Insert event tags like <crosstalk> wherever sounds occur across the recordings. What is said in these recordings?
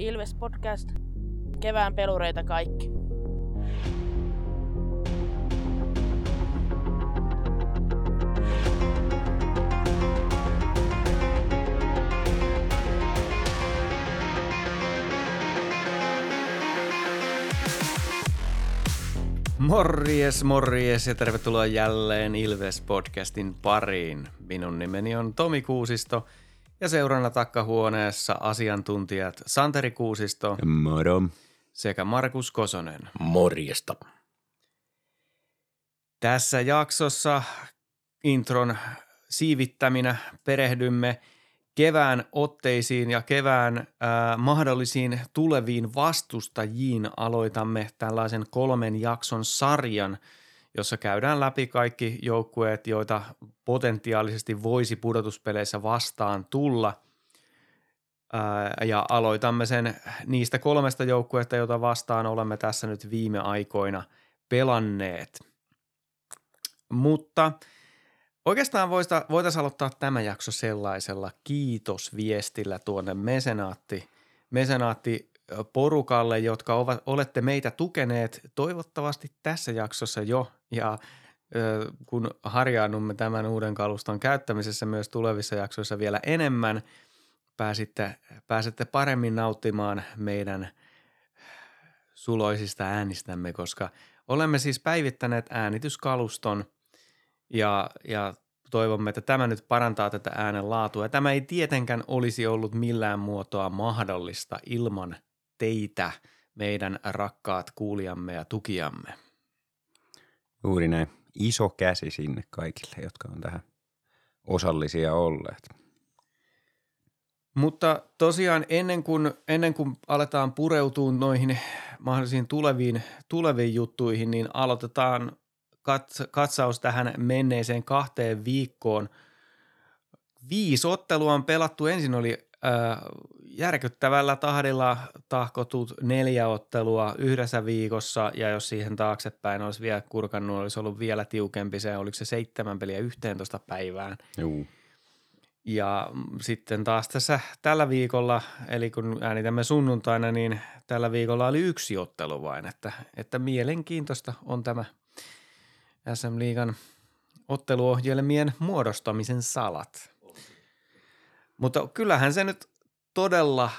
Ilves Podcast. Kevään pelureita kaikki. Morjes, morjes ja tervetuloa jälleen Ilves-podcastin pariin. Minun nimeni on Tomi Kuusisto ja seurana takkahuoneessa asiantuntijat Santeri Kuusisto Moro. sekä Markus Kosonen. Morjesta. Tässä jaksossa intron siivittäminä perehdymme kevään otteisiin ja kevään äh, mahdollisiin tuleviin vastustajiin. Aloitamme tällaisen kolmen jakson sarjan, jossa käydään läpi kaikki joukkueet, joita potentiaalisesti voisi pudotuspeleissä vastaan tulla. Ja aloitamme sen niistä kolmesta joukkueesta, jota vastaan olemme tässä nyt viime aikoina pelanneet. Mutta oikeastaan voitaisiin aloittaa tämä jakso sellaisella kiitosviestillä tuonne mesenaatti, mesenaatti porukalle, jotka ovat, olette meitä tukeneet toivottavasti tässä jaksossa jo ja ö, kun harjaannumme tämän uuden kaluston käyttämisessä myös tulevissa jaksoissa vielä enemmän, pääsitte, pääsette paremmin nauttimaan meidän suloisista äänistämme, koska olemme siis päivittäneet äänityskaluston ja, ja toivomme, että tämä nyt parantaa tätä äänen laatua. Tämä ei tietenkään olisi ollut millään muotoa mahdollista ilman teitä, meidän rakkaat kuulijamme ja tukijamme. Juuri näin. Iso käsi sinne kaikille, jotka on tähän osallisia olleet. Mutta tosiaan ennen kuin, ennen kuin aletaan pureutua noihin mahdollisiin tuleviin, tuleviin juttuihin, niin aloitetaan katsaus tähän menneeseen kahteen viikkoon. Viisi ottelua on pelattu. Ensin oli järkyttävällä tahdilla tahkotut neljä ottelua yhdessä viikossa ja jos siihen taaksepäin olisi vielä kurkannut, olisi ollut vielä tiukempi se, oliko se seitsemän peliä 11 päivään. Juu. Ja sitten taas tässä tällä viikolla, eli kun äänitämme sunnuntaina, niin tällä viikolla oli yksi ottelu vain, että, että mielenkiintoista on tämä SM Liigan otteluohjelmien muodostamisen salat. Mutta kyllähän se nyt todella,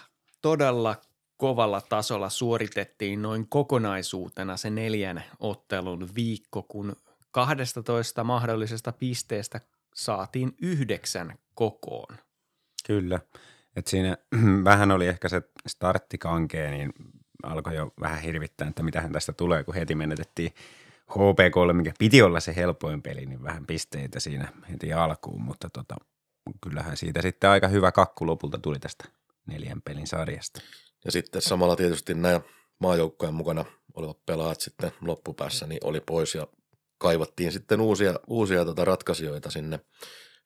todella kovalla tasolla suoritettiin noin kokonaisuutena se neljän ottelun viikko, kun 12 mahdollisesta pisteestä saatiin yhdeksän kokoon. Kyllä. Et siinä <clears throat> vähän oli ehkä se starttikankee, niin alkoi jo vähän hirvittää, että mitähän tästä tulee, kun heti menetettiin HP3, mikä piti olla se helpoin peli, niin vähän pisteitä siinä heti alkuun, mutta tota, kyllähän siitä sitten aika hyvä kakku lopulta tuli tästä neljän pelin sarjasta. Ja sitten samalla tietysti nämä maajoukkojen mukana olevat pelaajat sitten loppupäässä niin oli pois ja kaivattiin sitten uusia, uusia tota ratkaisijoita sinne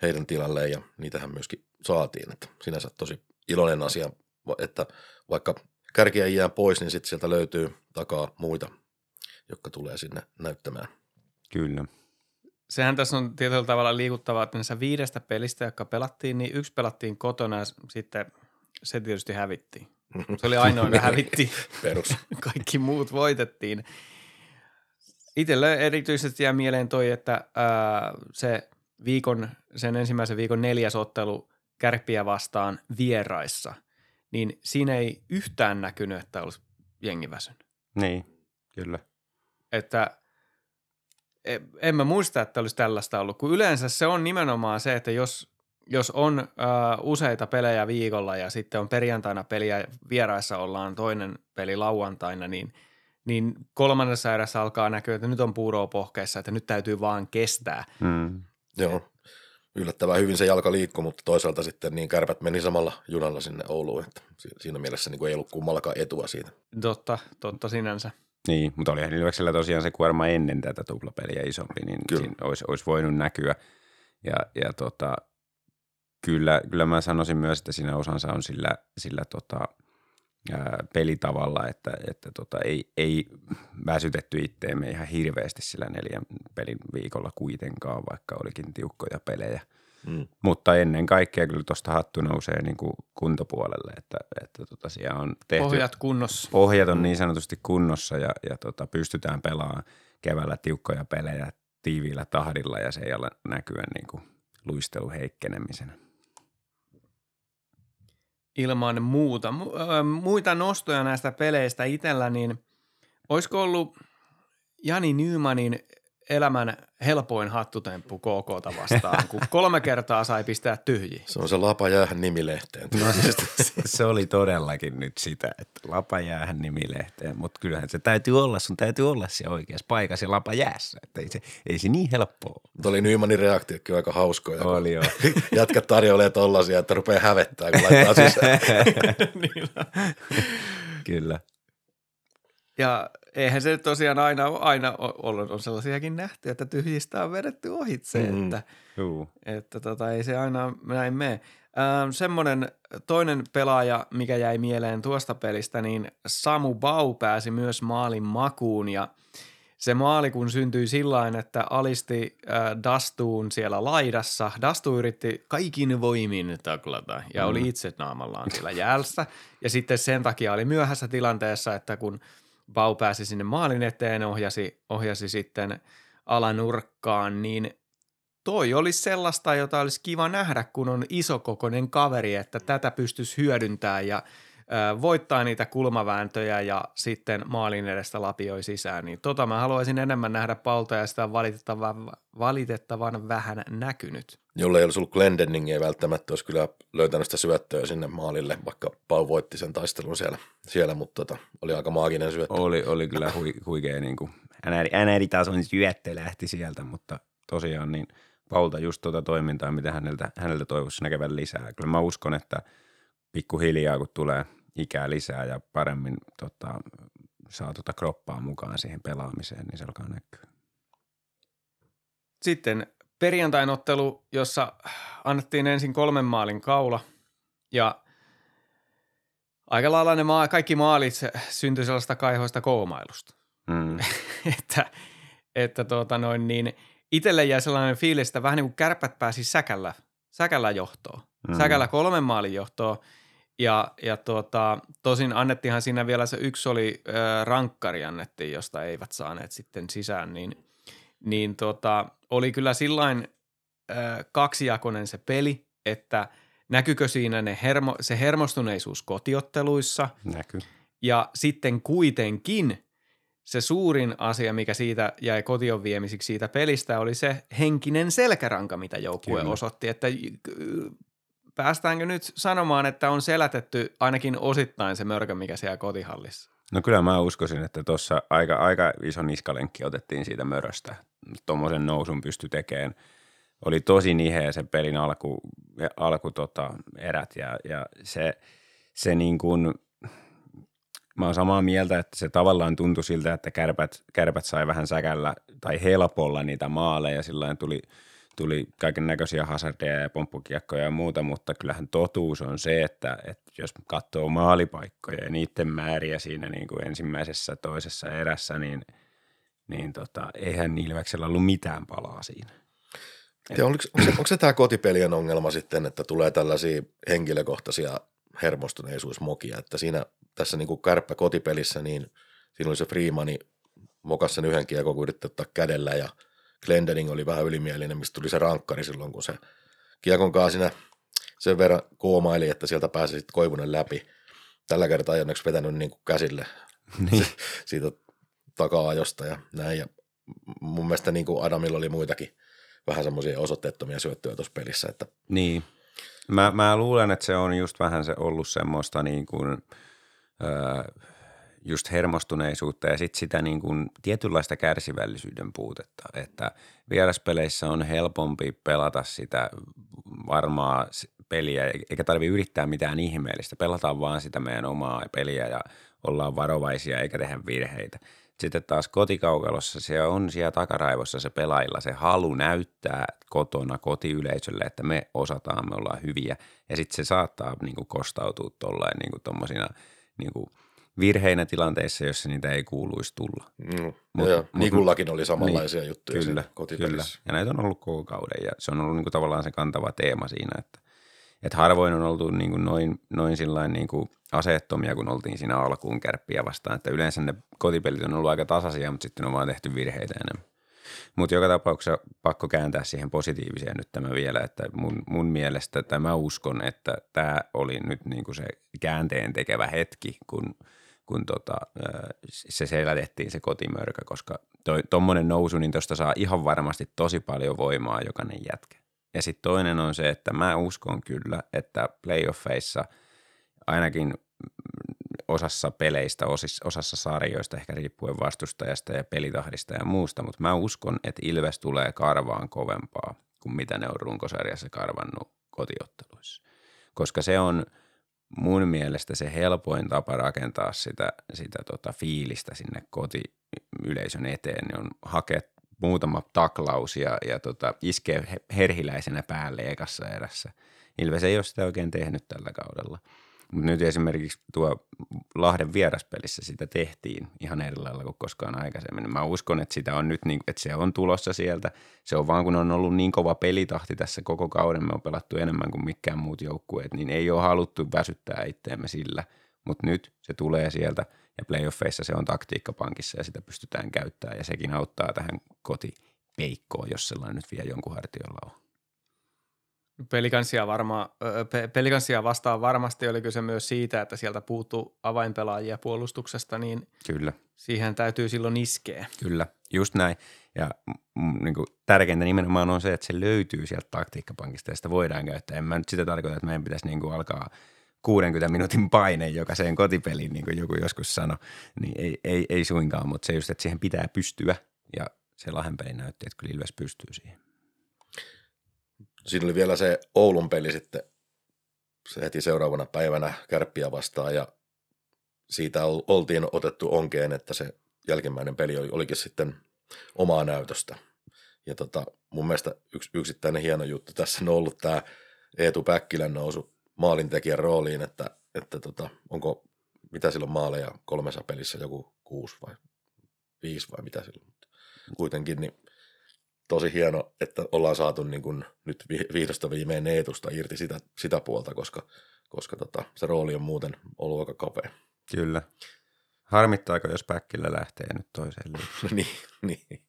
heidän tilalleen ja niitähän myöskin saatiin. Että sinänsä tosi iloinen asia, että vaikka kärkiä jää pois, niin sitten sieltä löytyy takaa muita, jotka tulee sinne näyttämään. Kyllä. Sehän tässä on tietyllä tavalla liikuttavaa, että näissä viidestä pelistä, jotka pelattiin, niin yksi pelattiin kotona ja sitten se tietysti hävittiin. Se oli ainoa, joka hävitti. Perus. <laughs> Kaikki muut voitettiin. Itselle erityisesti jää mieleen toi, että ää, se viikon, sen ensimmäisen viikon neljäs ottelu kärppiä vastaan vieraissa, niin siinä ei yhtään näkynyt, että olisi jengi väsynyt. Niin, kyllä. Että en mä muista, että olisi tällaista ollut, kun yleensä se on nimenomaan se, että jos, jos on äh, useita pelejä viikolla ja sitten on perjantaina peliä vieraissa ollaan toinen peli lauantaina, niin, niin kolmannessa erässä alkaa näkyä, että nyt on puuroa pohkeessa, että nyt täytyy vaan kestää. Mm. Joo, yllättävän hyvin se jalka liikkui, mutta toisaalta sitten niin kärpät meni samalla junalla sinne Ouluun, että siinä mielessä niin kuin ei ollut kummallakaan etua siitä. Totta, totta sinänsä. Niin, mutta olihan Ilveksellä tosiaan se kuorma ennen tätä tuplapeliä isompi, niin kyllä. siinä olisi, olisi voinut näkyä. Ja, ja tota, kyllä, kyllä mä sanoisin myös, että siinä osansa on sillä, sillä tota, ää, pelitavalla, että, että tota, ei, ei väsytetty itteemme ihan hirveästi sillä neljän pelin viikolla kuitenkaan, vaikka olikin tiukkoja pelejä. Mm. Mutta ennen kaikkea kyllä tuosta hattu nousee niin kuin kuntopuolelle, että, että tota siellä on tehty, Pohjat kunnossa. pohjat on niin sanotusti kunnossa ja, ja tota, pystytään pelaamaan keväällä tiukkoja pelejä tiiviillä tahdilla ja se ei ole näkyä niin kuin luistelu heikkenemisenä. ilman muuta. Muita nostoja näistä peleistä itsellä, niin olisiko ollut Jani Nymanin elämän helpoin hattutemppu KKta vastaan, kun kolme kertaa sai pistää tyhjiä. Se on se lapa jäähän nimilehteen. No se oli todellakin nyt sitä, että lapa jäähän nimilehteen, mutta kyllähän se täytyy olla, sun täytyy olla se oikeassa paikassa ja lapa jäässä, että ei se, ei se niin helppoa Mutta oli Nymanin reaktiokin aika hauskoja. oli jo. <laughs> Jätkät tarjoilee tollasia, että rupeaa hävettää, kun laittaa sisään. <laughs> Kyllä. Ja eihän se tosiaan aina, aina ole, on sellaisiakin nähty, että tyhjistä on vedetty ohitse, Mm. että Juu. Että tota, ei se aina näin mene. Ähm, semmoinen toinen pelaaja, mikä jäi mieleen tuosta pelistä, niin Samu Bau pääsi myös maalin makuun ja se maali kun syntyi sillä että alisti äh, Dastuun siellä laidassa. Dastu yritti kaikin voimin taklata ja Mm. oli itse naamallaan siellä jäällä. Ja sitten sen takia oli myöhässä tilanteessa, että kun Bau pääsi sinne maalin eteen, ohjasi, ohjasi sitten alanurkkaan, niin toi olisi sellaista, jota olisi kiva nähdä, kun on isokokoinen kaveri, että tätä pystyisi hyödyntämään ja voittaa niitä kulmavääntöjä ja sitten maalin edestä lapioi sisään. Niin tota mä haluaisin enemmän nähdä Paulta ja sitä on valitettavan, valitettavan vähän näkynyt. Jolle ei olisi ollut Glendening, ei välttämättä olisi kyllä löytänyt sitä syöttöä sinne maalille, vaikka Pau voitti sen taistelun siellä, siellä mutta tota, oli aika maaginen syöttö. Oli, oli kyllä hui, huikea niin kuin NR, tason syöttö lähti sieltä, mutta tosiaan niin Paulta just tuota toimintaa, mitä häneltä, häneltä toivoisi näkevän lisää. Kyllä mä uskon, että pikkuhiljaa kun tulee ikää lisää ja paremmin tota, saa tuota kroppaa mukaan siihen pelaamiseen, niin se alkaa näkyä. Sitten perjantain ottelu, jossa annettiin ensin kolmen maalin kaula ja aika lailla ne maa, kaikki maalit syntyi sellaista kaihoista koomailusta. Mm. <laughs> että, että tuota noin niin, itselle jäi sellainen fiilis, että vähän niin kuin kärpät pääsi säkällä, säkällä johtoon. Mm. Säkällä kolmen maalin johtoon. Ja, ja tuota, tosin annettiinhan siinä vielä se yksi oli ö, rankkari annettiin, josta eivät saaneet sitten sisään, niin, niin tuota, oli kyllä sillain ö, kaksijakoinen se peli, että näkyykö siinä ne hermo, se hermostuneisuus kotiotteluissa Näkyy. ja sitten kuitenkin se suurin asia, mikä siitä jäi kotion viemisiksi siitä pelistä, oli se henkinen selkäranka, mitä joukkue osoitti. Että päästäänkö nyt sanomaan, että on selätetty ainakin osittain se mörkö, mikä siellä kotihallissa? No kyllä mä uskoisin, että tuossa aika, aika iso niskalenkki otettiin siitä möröstä. Tuommoisen nousun pysty tekemään. Oli tosi niheä se pelin alku, alku tota, erät ja, ja se, se niin kuin, mä oon samaa mieltä, että se tavallaan tuntui siltä, että kärpät, kärpät sai vähän säkällä tai helpolla niitä maaleja, sillä tuli, tuli kaiken näköisiä hazardeja ja pomppukiekkoja ja muuta, mutta kyllähän totuus on se, että, että jos katsoo maalipaikkoja ja niiden määriä siinä niin kuin ensimmäisessä, toisessa erässä, niin, niin tota, eihän Ilveksellä ollut mitään palaa siinä. Oliko, onko, se, onko se tämä kotipelien ongelma sitten, että tulee tällaisia henkilökohtaisia hermostuneisuusmokia, että siinä tässä niin kuin kärppä kotipelissä, niin siinä oli se Freemani mokas sen yhden kiekon, kun yritti ottaa kädellä ja Glendening oli vähän ylimielinen, mistä tuli se rankkari silloin, kun se kiekon kanssa siinä sen verran koomaili, että sieltä pääsi sitten Koivunen läpi. Tällä kertaa ei onneksi vetänyt niin kuin käsille Niin. siitä taka-ajosta ja näin. Ja mun mielestä niin kuin Adamilla oli muitakin vähän semmoisia osoitteettomia syöttöjä tuossa pelissä, että Niin. Mä, mä luulen, että se on just vähän se ollut semmoista niin kuin, öö, just hermostuneisuutta ja sitten sitä niin kuin tietynlaista kärsivällisyyden puutetta, että vieraspeleissä on helpompi pelata sitä varmaa peliä, eikä tarvi yrittää mitään ihmeellistä. Pelataan vaan sitä meidän omaa peliä ja ollaan varovaisia eikä tehdä virheitä. Sitten taas kotikaukalossa se on siellä takaraivossa se pelailla se halu näyttää kotona kotiyleisölle, että me osataan, me ollaan hyviä. Ja sitten se saattaa niin kuin, kostautua tuollain niin kuin, tommosina, niin kuin, virheinä tilanteissa, jossa niitä ei kuuluisi tulla. Mm. Mut- ja mut- Nikullakin oli samanlaisia niin, juttuja Kyllä, kyllä. Ja näitä on ollut koko kauden ja se on ollut niin kuin tavallaan se kantava teema siinä, että, että harvoin on oltu niin kuin noin, noin sillain niin kuin aseettomia, kun oltiin siinä alkuun kärppiä vastaan. Että yleensä ne kotipelit on ollut aika tasaisia, mutta sitten on vaan tehty virheitä enemmän. Mutta joka tapauksessa pakko kääntää siihen positiiviseen nyt tämä vielä, että mun, mun mielestä tai mä uskon, että tämä oli nyt niin kuin se käänteen tekevä hetki, kun, kun tota, se selätettiin se kotimörkä, koska tuommoinen nousu, niin tuosta saa ihan varmasti tosi paljon voimaa jokainen jätkä. Ja sitten toinen on se, että mä uskon kyllä, että playoffeissa ainakin osassa peleistä, osassa sarjoista, ehkä riippuen vastustajasta ja pelitahdista ja muusta, mutta mä uskon, että Ilves tulee karvaan kovempaa kuin mitä ne on runkosarjassa karvannut kotiotteluissa. Koska se on mun mielestä se helpoin tapa rakentaa sitä, sitä tota fiilistä sinne kotiyleisön eteen, niin on hakea muutama taklaus ja, ja tota, iskee he- herhiläisenä päälle ekassa erässä. Ilves ei ole sitä oikein tehnyt tällä kaudella. Mutta nyt esimerkiksi tuo Lahden vieraspelissä sitä tehtiin ihan eri lailla kuin koskaan aikaisemmin. Mä uskon, että sitä on nyt, niin, että se on tulossa sieltä. Se on vaan, kun on ollut niin kova pelitahti tässä koko kauden, me on pelattu enemmän kuin mikään muut joukkueet, niin ei ole haluttu väsyttää itteemme sillä. Mutta nyt se tulee sieltä ja playoffeissa se on taktiikkapankissa ja sitä pystytään käyttämään ja sekin auttaa tähän kotipeikkoon, jos sellainen nyt vielä jonkun hartiolla on. Pelikansia, varmaan, ö, pe- pelikansia vastaan varmasti oli kyse myös siitä, että sieltä puuttuu avainpelaajia puolustuksesta, niin Kyllä. siihen täytyy silloin iskeä. Kyllä, just näin. Ja niin kuin, tärkeintä nimenomaan on se, että se löytyy sieltä taktiikkapankista ja sitä voidaan käyttää. En mä nyt sitä tarkoita, että meidän pitäisi niin kuin alkaa 60 minuutin paine jokaiseen kotipeliin, niin kuin joku joskus sanoi. Niin ei, ei, ei suinkaan, mutta se just, että siihen pitää pystyä. Ja se Lahden peli näytti, että kyllä Ilves pystyy siihen. Siinä oli vielä se Oulun peli sitten se heti seuraavana päivänä kärppiä vastaan ja siitä ol- oltiin otettu onkeen, että se jälkimmäinen peli oli, olikin sitten omaa näytöstä. Ja tota, mun mielestä yksi yksittäinen hieno juttu tässä on ollut tämä Eetu Päkkilän nousu maalintekijän rooliin, että, että tota, onko, mitä silloin maaleja kolmessa pelissä, joku kuusi vai viisi vai mitä silloin. Kuitenkin niin tosi hieno, että ollaan saatu niin kuin nyt vi- vihdosta viimein Eetusta irti sitä, sitä puolta, koska, koska tota, se rooli on muuten ollut aika kapea. Kyllä. Harmittaako, jos Päkkillä lähtee nyt toiseen liikaan? <laughs> niin, niin.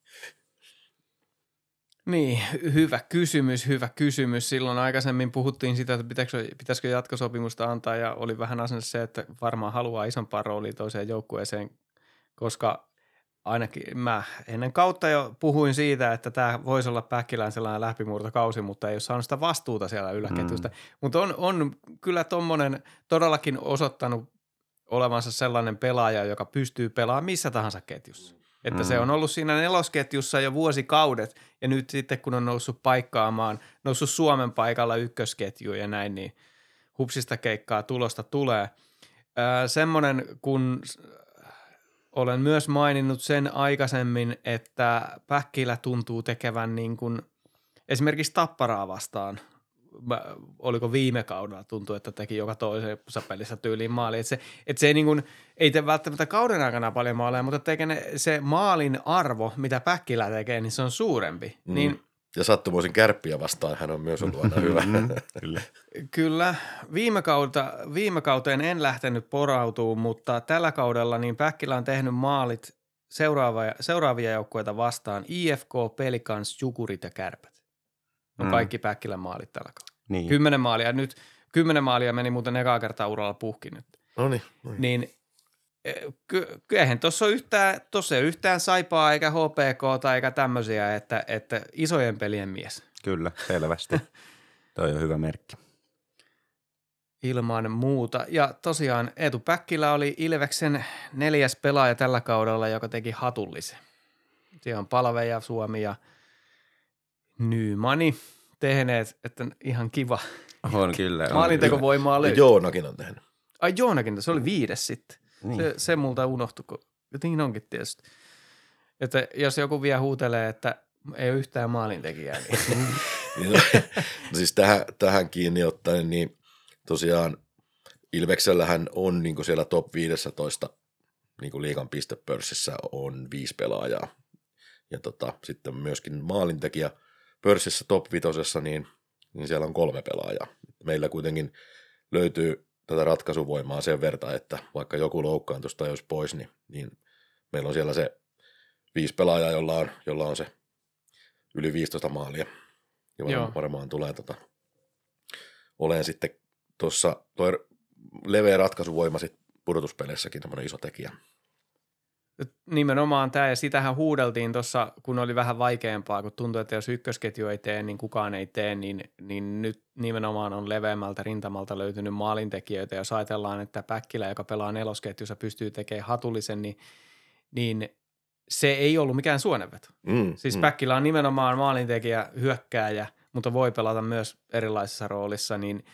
Niin, hyvä kysymys, hyvä kysymys. Silloin aikaisemmin puhuttiin sitä, että pitäisikö, pitäisikö jatkosopimusta antaa ja oli vähän asenne se, että varmaan haluaa isompaa roolia toiseen joukkueeseen, koska ainakin mä ennen kautta jo puhuin siitä, että tämä voisi olla Päkkilän sellainen läpimurtokausi, mutta ei ole saanut sitä vastuuta siellä yläketjusta. Mm. Mutta on, on kyllä tuommoinen todellakin osoittanut olevansa sellainen pelaaja, joka pystyy pelaamaan missä tahansa ketjussa. Että mm. se on ollut siinä nelosketjussa jo vuosikaudet ja nyt sitten kun on noussut paikkaamaan, noussut Suomen paikalla ykkösketju ja näin, niin hupsista keikkaa tulosta tulee. Öö, semmoinen, kun olen myös maininnut sen aikaisemmin, että Päkkilä tuntuu tekevän niin kuin esimerkiksi Tapparaa vastaan mä, oliko viime kaudella tuntuu, että teki joka toisessa pelissä tyyliin maali. Että se, et se ei, niin kuin, ei tee välttämättä kauden aikana paljon maaleja, mutta tekee ne, se maalin arvo, mitä Päkkilä tekee, niin se on suurempi. Mm. Niin Ja sattumoisin kärppiä vastaan hän on myös ollut aina hyvä. Mm, Kyllä. Kyllä. Viime, kautta, viime kauteen en lähtenyt porautumaan, mutta tällä kaudella niin Päkkilä on tehnyt maalit seuraavia, seuraavia joukkueita vastaan. IFK, Pelikans, Jukurit ja Kärpät. On Mm. kaikki Päkkilän maalit tällä kaudella. Niin. Kymmenen maalia. Nyt kymmenen maalia meni muuten ekaa kertaa uralla puhki nyt. no niin, no niin. Ky- ky- eihän tuossa ole yhtään, tossa ei yhtään saipaa eikä HPK tai eikä tämmöisiä, että, että isojen pelien mies. Kyllä, selvästi. <laughs> Toi on hyvä merkki. ilman muuta. Ja tosiaan Eetu Päkkilä oli Ilveksen neljäs pelaaja tällä kaudella, joka teki hatullisen. Siellä on Palve ja Suomi ja Nymani tehneet, että ihan kiva. On kyllä. Maalintekovoimaa löytyy. Joonakin on tehnyt. Ai Joonakin, se oli viides sitten. Niin. Se, se multa unohtui, kun niin onkin tietysti. Että jos joku vielä huutelee, että ei ole yhtään maalintekijää, niin <laughs> Niin, no, no siis tähän, tähän kiinni ottaen, niin tosiaan Ilveksellähän on niin siellä top 15 niin liikan pistepörssissä on viisi pelaajaa. Ja tota, sitten myöskin maalintekijä pörssissä top 5, niin, niin siellä on kolme pelaajaa. Meillä kuitenkin löytyy tätä ratkaisuvoimaa sen verran, että vaikka joku loukkaantuisi tai olisi pois, niin, niin meillä on siellä se viisi pelaajaa, jolla on, jolla on se yli 15 maalia. Ja varmaan, varmaan tulee tota, olen sitten tuossa, toi leveä ratkaisuvoima sit pudotuspeleissäkin tämmöinen iso tekijä. Nimenomaan tämä, ja sitähän huudeltiin tuossa, kun oli vähän vaikeampaa, kun tuntui, että jos ykkösketju ei tee, niin kukaan ei tee, niin, niin nyt nimenomaan on leveämmältä rintamalta löytynyt maalintekijöitä. Jos ajatellaan, että Päkkilä, joka pelaa nelosketjussa, pystyy tekemään hatullisen, niin, niin se ei ollut mikään suonenveto. Mm, siis mm. Päkkilä on nimenomaan maalintekijä, hyökkääjä, mutta voi pelata myös erilaisissa roolissa, niin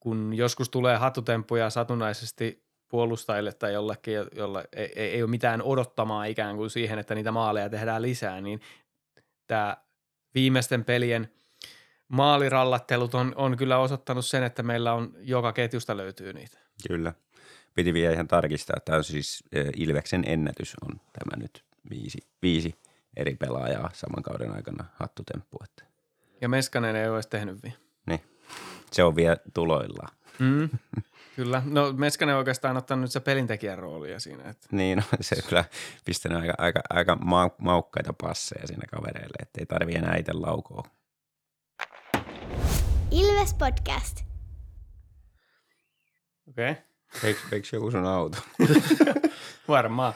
kun joskus tulee hattutemppuja satunnaisesti puolustajille tai jollekin, jolla ei, ei, ei ole mitään odottamaa ikään kuin siihen, että niitä maaleja tehdään lisää, niin tämä viimeisten pelien maalirallattelut on, on kyllä osoittanut sen, että meillä on joka ketjusta löytyy niitä. Kyllä. Piti vielä ihan tarkistaa. Tämä on siis Ilveksen ennätys on tämä nyt viisi, viisi eri pelaajaa saman kauden aikana hattutemppu. Että. Ja Meskanen ei olisi tehnyt vielä. Niin. Se on vielä tuloillaan. Mm. <laughs> Kyllä. No Meskanen on oikeastaan ottanut nyt se pelintekijän roolia siinä. Että. Niin, no, se kyllä pistänyt aika, aika, aika ma- maukkaita passeja siinä kavereille, että ei tarvitse enää itse laukoa. Ilves Podcast. Okei. Okay. Eikö, eikö joku sun auto? <laughs> Varmaan.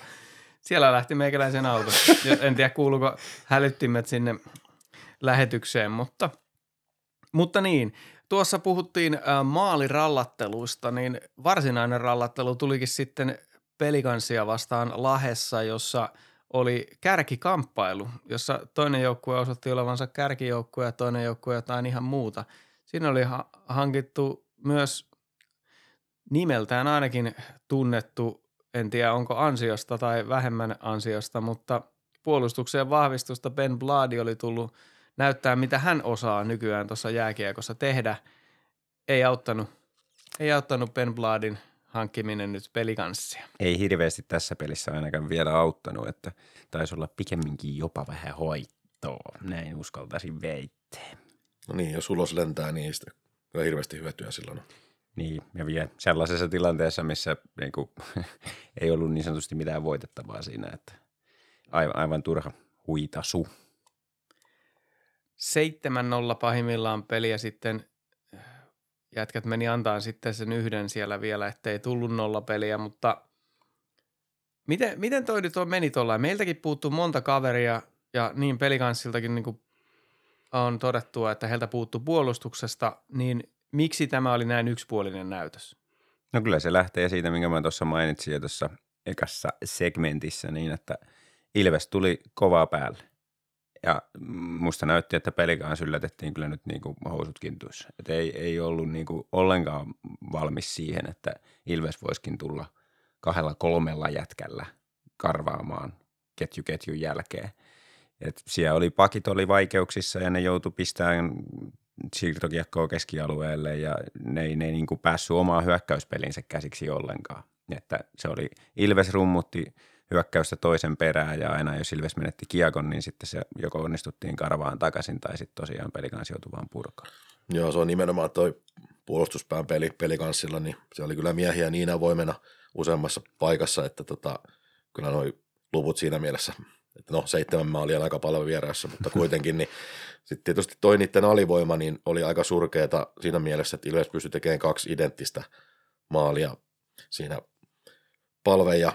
Siellä lähti meikäläisen auto. En tiedä, kuuluuko hälyttimet sinne lähetykseen, mutta, mutta niin. Tuossa puhuttiin maalirallatteluista, niin varsinainen rallattelu tulikin sitten pelikansia vastaan Lahessa, jossa oli kärkikamppailu, jossa toinen joukkue osoitti olevansa kärkijoukkue ja toinen joukkue jotain ihan muuta. Siinä oli ha- hankittu myös nimeltään ainakin tunnettu, en tiedä onko ansiosta tai vähemmän ansiosta, mutta puolustukseen vahvistusta Ben Bladi oli tullut – näyttää, mitä hän osaa nykyään tuossa jääkiekossa tehdä. Ei auttanut, ei auttanut Ben Bladin hankkiminen nyt pelikanssia. Ei hirveästi tässä pelissä ainakaan vielä auttanut, että taisi olla pikemminkin jopa vähän hoittoa. Näin uskaltaisin veittää. No niin, jos ulos lentää, niin sitä kyllä hirveästi hyötyä silloin. Niin, ja vielä sellaisessa tilanteessa, missä niin kuin, <laughs> ei ollut niin sanotusti mitään voitettavaa siinä, että aivan, aivan turha huitasu. 7-0 pahimmillaan peliä sitten jätkät meni antaa sitten sen yhden siellä vielä, ettei tullut nolla peliä, mutta miten, miten toi nyt meni tuolla? Meiltäkin puuttuu monta kaveria ja niin pelikanssiltakin niin on todettu, että heiltä puuttuu puolustuksesta, niin miksi tämä oli näin yksipuolinen näytös? No kyllä se lähtee siitä, minkä mä tuossa mainitsin jo tuossa ekassa segmentissä, niin että Ilves tuli kovaa päälle. Ja musta näytti, että pelikaan syllätettiin kyllä nyt niin kuin housut kintuissa. Et ei, ei ollut niin kuin ollenkaan valmis siihen, että Ilves voisikin tulla kahdella kolmella jätkällä karvaamaan ketju ketjun jälkeen. Et siellä oli pakit oli vaikeuksissa ja ne joutui pistämään siirtokiekkoa keskialueelle ja ne ei, ne ei niin kuin päässyt omaa hyökkäyspelinsä käsiksi ollenkaan. Että se oli, Ilves rummutti – hyökkäystä toisen perään ja aina jos Ilves menetti kiekon, niin sitten se joko onnistuttiin karvaan takaisin tai sitten tosiaan pelikansi joutui vaan purkaan. Joo, se on nimenomaan toi puolustuspään peli pelikanssilla, niin se oli kyllä miehiä niin avoimena useammassa paikassa, että tota, kyllä noi luvut siinä mielessä, että no seitsemän maalia aika paljon vieressä, mutta <laughs> kuitenkin, niin sitten tietysti toi niiden alivoima niin oli aika surkeeta siinä mielessä, että Ilves pystyi tekemään kaksi identtistä maalia siinä palve ja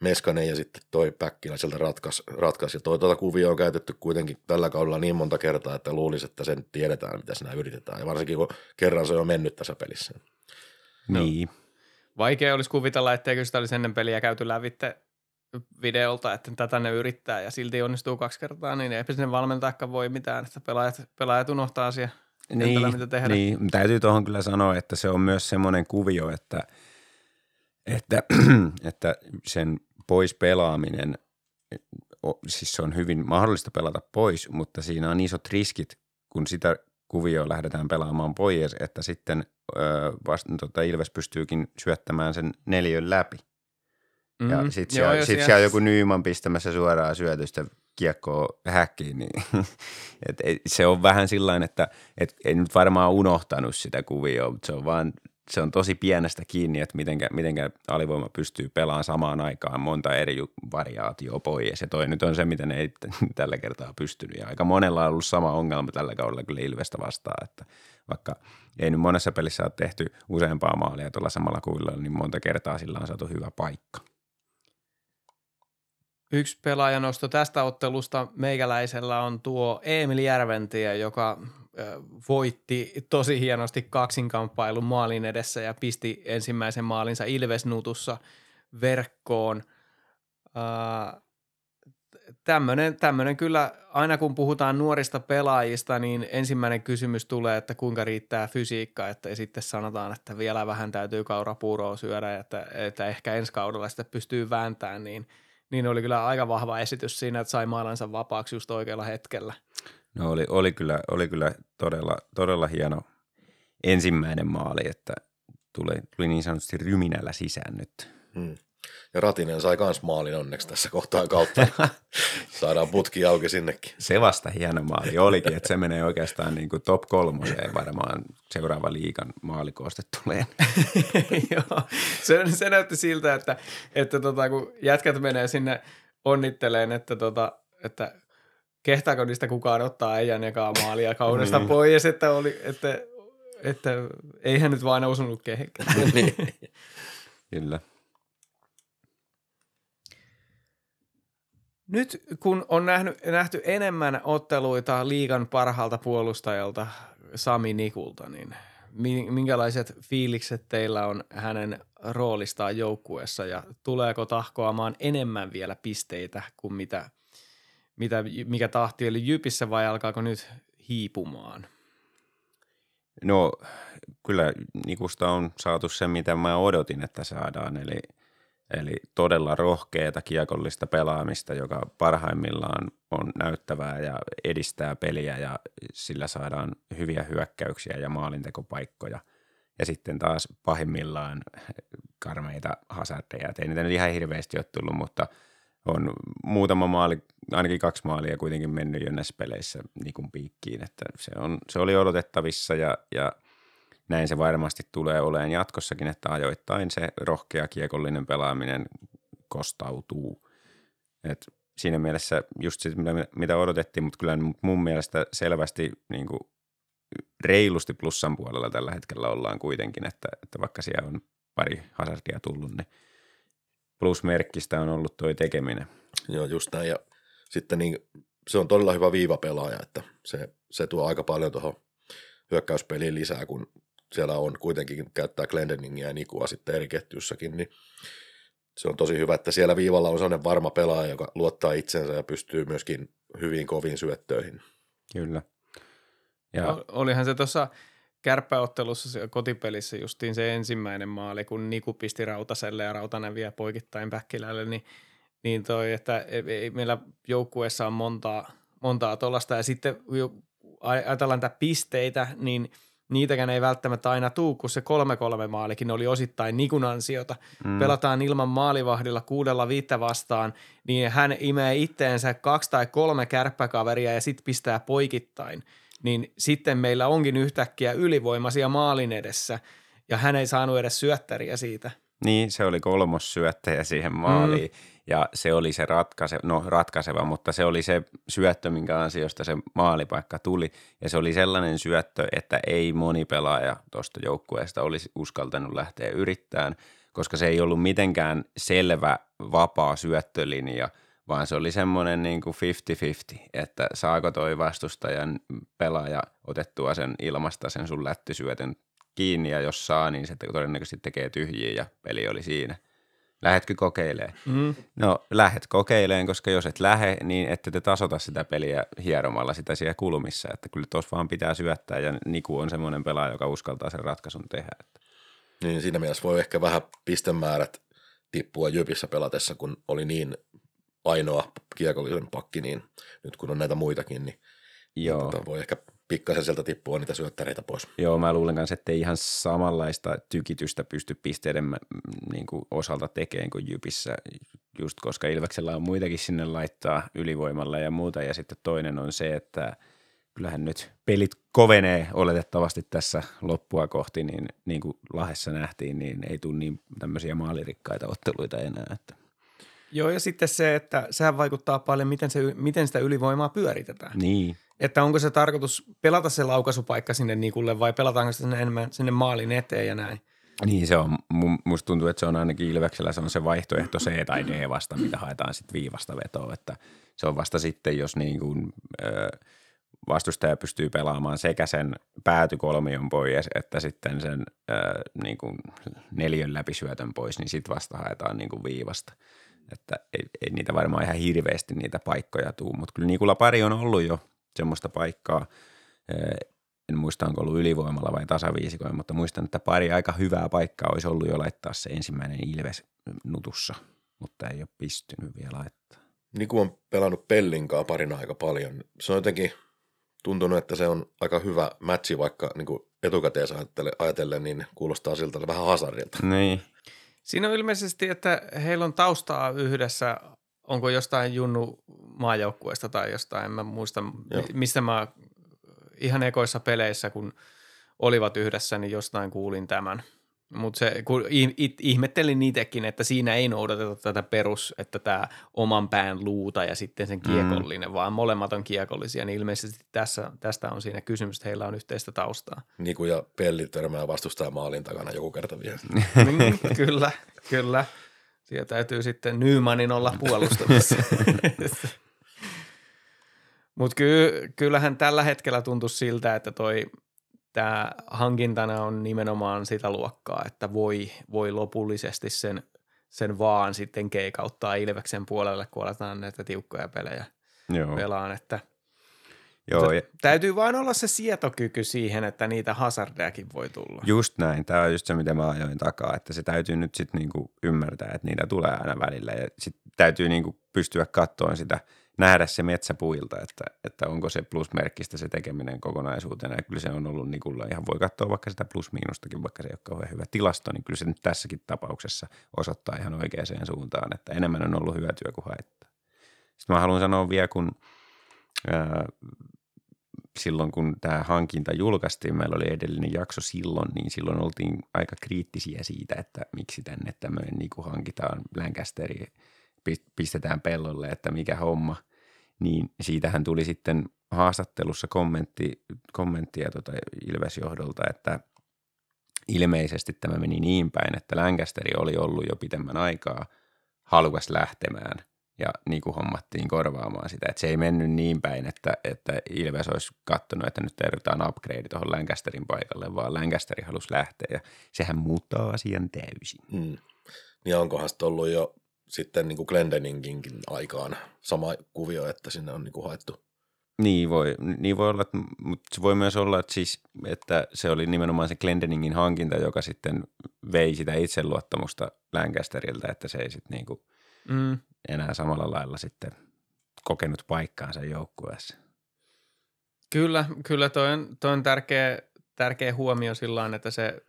Meskanen ja sitten toi Päkkilä sieltä ratkaisi. Ratkas. Ja toi tuota kuvio on käytetty kuitenkin tällä kaudella niin monta kertaa, että luulisi, että sen tiedetään, mitä siinä yritetään. Ja varsinkin kun kerran se on mennyt tässä pelissä. Niin. Vaikea olisi kuvitella, etteikö sitä olisi ennen peliä käyty lävitte videolta, että tätä ne yrittää ja silti onnistuu kaksi kertaa, niin eipä sinne valmentajakaan voi mitään, että pelaajat, pelaajat unohtaa asia niin, mitä tehdä. Niin, täytyy tuohon kyllä sanoa, että se on myös semmoinen kuvio, että, että, <clears throat> että sen pois pelaaminen, siis se on hyvin mahdollista pelata pois, mutta siinä on isot riskit, kun sitä kuvioa lähdetään pelaamaan pois, että sitten ö, vast, tota Ilves pystyykin syöttämään sen neljön läpi. Mm-hmm. Ja sitten Joo, siellä, ja sit siellä- joku Nyman pistämässä suoraan syötystä kiekkoa häkkiin, niin <laughs> et, et, se on vähän sillain, että et, ei nyt varmaan unohtanut sitä kuvioa, mutta se on vaan se on tosi pienestä kiinni, että mitenkä, mitenkä alivoima pystyy pelaamaan samaan aikaan monta eri variaatioa pois. Ja toi nyt on se, mitä ne ei tällä kertaa pystynyt. Ja aika monella on ollut sama ongelma tällä kaudella kyllä Ilvestä vastaan, että vaikka ei nyt monessa pelissä ole tehty useampaa maalia tuolla samalla kuvilla, niin monta kertaa sillä on saatu hyvä paikka. Yksi pelaajanosto tästä ottelusta meikäläisellä on tuo Emil Järventie, joka voitti tosi hienosti kaksinkamppailun maalin edessä ja pisti ensimmäisen maalinsa Ilvesnutussa verkkoon. Tämmöinen, tämmöinen kyllä, aina kun puhutaan nuorista pelaajista, niin ensimmäinen kysymys tulee, että kuinka riittää fysiikka, että sitten sanotaan, että vielä vähän täytyy kaurapuuroa syödä, että, että ehkä ensi kaudella sitä pystyy vääntämään, niin, niin oli kyllä aika vahva esitys siinä, että sai maalansa vapaaksi just oikealla hetkellä. No oli, oli, kyllä, oli kyllä todella, todella hieno ensimmäinen maali, että tuli, tuli niin sanotusti ryminällä sisään nyt. Hmm. Ja Ratinen sai kans maalin onneksi tässä kohtaa kautta. <laughs> Saadaan putki auki sinnekin. Se vasta hieno maali olikin, että se menee oikeastaan niin kuin top kolmoseen varmaan seuraava liikan maalikooste tulee. <laughs> Joo, se, se näytti siltä, että, että tota, kun jätkät menee sinne onnitteleen, että, tota, että kehtaako niistä kukaan ottaa äijän ekaa maalia kaudesta Niin. pois, että, oli, että, että eihän nyt vain osunut kehenkään. <laughs> niin. Kyllä. Nyt kun on nähnyt, nähty enemmän otteluita liigan parhaalta puolustajalta Sami Nikulta, niin mi- minkälaiset fiilikset teillä on hänen roolistaan joukkueessa ja tuleeko tahkoamaan enemmän vielä pisteitä kuin mitä, mitä, mikä tahti oli Jypissä vai alkaako nyt hiipumaan? No kyllä Nikusta on saatu se, mitä mä odotin, että saadaan, eli, eli todella rohkeata kiekollista pelaamista, joka parhaimmillaan on näyttävää ja edistää peliä ja sillä saadaan hyviä hyökkäyksiä ja maalintekopaikkoja. Ja sitten taas pahimmillaan karmeita hazardeja. Ei niitä nyt ihan hirveästi ole tullut, mutta on muutama maali, ainakin kaksi maalia kuitenkin mennyt jo näissä peleissä niin kuin piikkiin, että se, on, se oli odotettavissa ja, ja näin se varmasti tulee olemaan jatkossakin, että ajoittain se rohkea kiekollinen pelaaminen kostautuu. Et siinä mielessä just se, mitä, odotettiin, mutta kyllä mun mielestä selvästi niin kuin reilusti plussan puolella tällä hetkellä ollaan kuitenkin, että, että vaikka siellä on pari hazardia tullut, niin plusmerkkistä on ollut toi tekeminen. Joo, just näin. Ja sitten niin, se on todella hyvä viivapelaaja, että se, se tuo aika paljon tuohon hyökkäyspeliin lisää, kun siellä on kuitenkin käyttää Glendeningia ja Nikua sitten eri ketjussakin, niin se on tosi hyvä, että siellä viivalla on sellainen varma pelaaja, joka luottaa itsensä ja pystyy myöskin hyvin koviin syöttöihin. Kyllä. Ja. Olihan se tuossa kärppäottelussa kotipelissä justiin se ensimmäinen maali, kun Niku pisti Rautaselle ja Rautanen vie poikittain Päkkilälle, niin, niin toi, että ei- ei meillä joukkueessa on montaa, montaa tuollaista ja sitten ajatellaan tätä pisteitä, niin niitäkään ei välttämättä aina tuu, kun se 3-3 maalikin oli osittain Nikun ansiota. Mm. Pelataan ilman maalivahdilla kuudella viittä vastaan, niin hän imee itteensä kaksi tai kolme kärppäkaveria ja sitten pistää poikittain. Niin sitten meillä onkin yhtäkkiä ylivoimaisia maalin edessä ja hän ei saanut edes syöttäriä siitä. Niin, se oli kolmos syöttäjä siihen maaliin mm. ja se oli se ratkaise, no, ratkaiseva, mutta se oli se syöttö, minkä ansiosta se maalipaikka tuli ja se oli sellainen syöttö, että ei moni pelaaja tuosta joukkueesta olisi uskaltanut lähteä yrittämään, koska se ei ollut mitenkään selvä vapaa syöttölinja, vaan se oli semmoinen niin kuin 50-50, että saako toi vastustajan pelaaja otettua sen ilmasta sen sun lättysyötön kiinni ja jos saa, niin se todennäköisesti tekee tyhjiä ja peli oli siinä. Lähetkö kokeilemaan? Mm. No lähet kokeileen, koska jos et lähe, niin ette te tasota sitä peliä hieromalla sitä siellä kulmissa. Että kyllä tuossa vaan pitää syöttää ja Niku on semmoinen pelaaja, joka uskaltaa sen ratkaisun tehdä. Että Niin siinä mielessä voi ehkä vähän pistemäärät tippua Jypissä pelatessa, kun oli niin ainoa kiekollinen pakki, niin nyt kun on näitä muitakin, niin Joo. tota voi ehkä pikkasen sieltä tippua niitä syöttäreitä pois. Joo, mä luulen kanssa, että ei ihan samanlaista tykitystä pysty pisteiden mm, niin kuin osalta tekemään kuin Jypissä, just koska Ilveksellä on muitakin sinne laittaa ylivoimalla ja muuta. Ja sitten toinen on se, että kyllähän nyt pelit kovenee oletettavasti tässä loppua kohti, niin, niin kuin Lahessa nähtiin, niin ei tule niin tämmöisiä maalirikkaita otteluita enää. Että. Joo, ja sitten se, että sehän vaikuttaa paljon, miten, se, miten sitä ylivoimaa pyöritetään. Niin, Että onko se tarkoitus pelata se laukaisupaikka sinne Nikulle vai pelataanko sinne enemmän sinne maalin eteen ja näin. Niin se on, Mu- musta tuntuu, että se on ainakin Ilveksellä se on se vaihtoehto C tai D vasta, mitä haetaan sitten viivasta vetoa, että se on vasta sitten, jos niin kuin, vastustaja pystyy pelaamaan sekä sen päätykolmion pois, että sitten sen ö, niin kuin neljön läpisyötön pois, niin sitten vasta haetaan niin kuin viivasta. Että ei, ei niitä varmaan ihan hirveästi niitä paikkoja tuu, mutta kyllä Nikulla pari on ollut jo semmoista paikkaa, Ö, en muista onko ollut ylivoimalla vai tasaviisikoin, mutta muistan, että pari aika hyvää paikkaa olisi ollut jo laittaa se ensimmäinen Ilves nutussa, mutta ei ole pystynyt vielä laittaa. Niku on pelannut Pellinkaa parina aika paljon. Se on jotenkin tuntunut, että se on aika hyvä matchi, vaikka niin etukäteen ajatellen, ajatellen, niin kuulostaa siltä vähän hasarilta. Niin. Siinä on ilmeisesti, että heillä on taustaa yhdessä, onko jostain Junnu maajoukkueesta tai jostain, en mä muista, Joo. mistä mä ihan ekoissa peleissä, kun olivat yhdessä, niin jostain kuulin tämän. Mutta se, kun ihmettelin itsekin, että siinä ei noudateta tätä perus, että tämä oman pään luuta ja sitten sen kiekollinen, mm. vaan molemmat on kiekollisia, niin ilmeisesti tässä, tästä on siinä kysymys, että heillä on yhteistä taustaa. Niku ja Pelli törmää vastustaa maalin takana joku kerta vielä. <laughs> Mm, kyllä, kyllä. Siellä täytyy sitten Nymanin olla puolustamassa. <laughs> Mutta ky, kyllähän tällä hetkellä tuntuu siltä, että toi tämä hankintana on nimenomaan sitä luokkaa, että voi, voi lopullisesti sen, sen vaan sitten keikauttaa Ilveksen puolelle, kun aletaan näitä tiukkoja pelejä Joo, pelaan. Että Joo ja täytyy vain olla se sietokyky siihen, että niitä hazardejakin voi tulla. just näin. Tämä on just se, mitä mä ajoin takaa, että se täytyy nyt sitten niinku ymmärtää, että niitä tulee aina välillä ja sitten täytyy niinku pystyä katsoa sitä, nähdä se metsäpuilta, että, että onko se plusmerkkistä se tekeminen kokonaisuutena. Ja kyllä se on ollut Nikulla ihan, voi katsoa vaikka sitä plus-miinustakin, vaikka se ei ole kauhean hyvä tilasto, niin kyllä se nyt tässäkin tapauksessa osoittaa ihan oikeaan suuntaan, että enemmän on ollut hyötyä kuin haittaa. Sitten mä haluan sanoa vielä, kun ää, silloin kun tämä hankinta julkaistiin, meillä oli edellinen jakso silloin, niin silloin oltiin aika kriittisiä siitä, että miksi tänne tämmöinen niinku hankitaan Lancasteri, pist- pistetään pellolle, että mikä homma. Niin siitähän tuli sitten haastattelussa kommentti, kommenttia tota Ilvesjohdolta, että ilmeisesti tämä meni niin päin, että Lancasteri oli ollut jo pitemmän aikaa halukas lähtemään ja niin kuin hommattiin korvaamaan sitä. Että se ei mennyt niin päin, että, että Ilves olisi katsonut, että nyt tarvitaan upgrade tuohon Lancasterin paikalle, vaan Lancasteri halusi lähteä ja sehän muuttaa asian täysin. Mm. Niin onkohan sitten ollut jo sitten niin kuin Glendeninginkin aikaan sama kuvio, että sinne on niin kuin haettu. Niin voi, niin voi olla, että, mutta se voi myös olla, että, siis, että se oli nimenomaan se Glendeningin hankinta, joka sitten vei sitä itseluottamusta Lancasterilta, että se ei sitten niinku Mm. enää samalla lailla sitten kokenut paikkaansa joukkueessa. Kyllä, kyllä toi on, toi on tärkeä, tärkeä huomio sillä tavalla, että se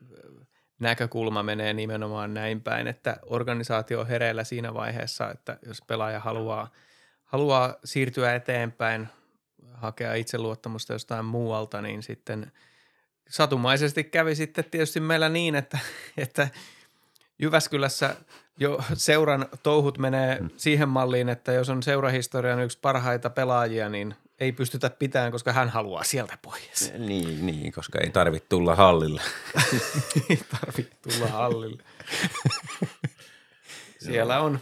näkökulma menee nimenomaan näin päin, että organisaatio on hereillä siinä vaiheessa, että jos pelaaja haluaa, haluaa siirtyä eteenpäin, hakea itseluottamusta jostain muualta, niin sitten satumaisesti kävi sitten tietysti meillä niin, että, että Jyväskylässä jo seuran touhut menee siihen malliin, että jos on seurahistorian yksi parhaita pelaajia, niin ei pystytä pitämään, koska hän haluaa sieltä pois. <laughs> Niin, niin koska ei tarvitse tulla hallille. <laughs> Ei tarvitse tulla hallille. <laughs> Siellä on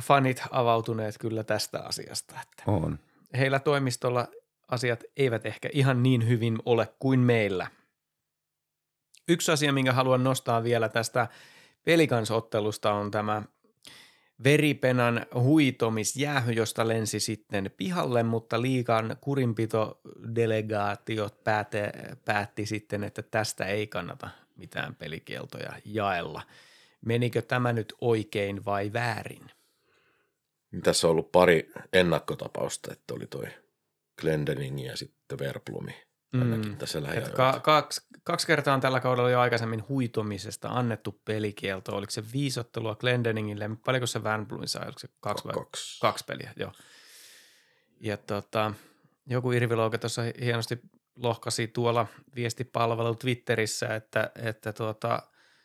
fanit avautuneet kyllä tästä asiasta, että On. heillä toimistolla asiat eivät ehkä ihan niin hyvin ole kuin meillä. Yksi asia, minkä haluan nostaa vielä tästä pelikansottelusta on tämä veripenan huitomisjäähy, josta lensi sitten pihalle, mutta liikan kurinpitodelegaatiot pääte, päätti sitten, että tästä ei kannata mitään pelikieltoja jaella. Menikö tämä nyt oikein vai väärin? Tässä on ollut pari ennakkotapausta, että oli toi Glendening ja sitten Verplumi. Ainakin mm. tässä lähiajoilla. ka- kaksi, kaksi kertaa on tällä kaudella jo aikaisemmin huitomisesta annettu pelikielto. Oliko se viisottelua Glendeningille? Paljonko se Van Bluin sai? Oliko se kaksi vai Kaksi. kaksi peliä? Joo. Ja tota, joku Irvi tuossa hienosti lohkasi tuolla viestipalvelu Twitterissä, että, että tuota,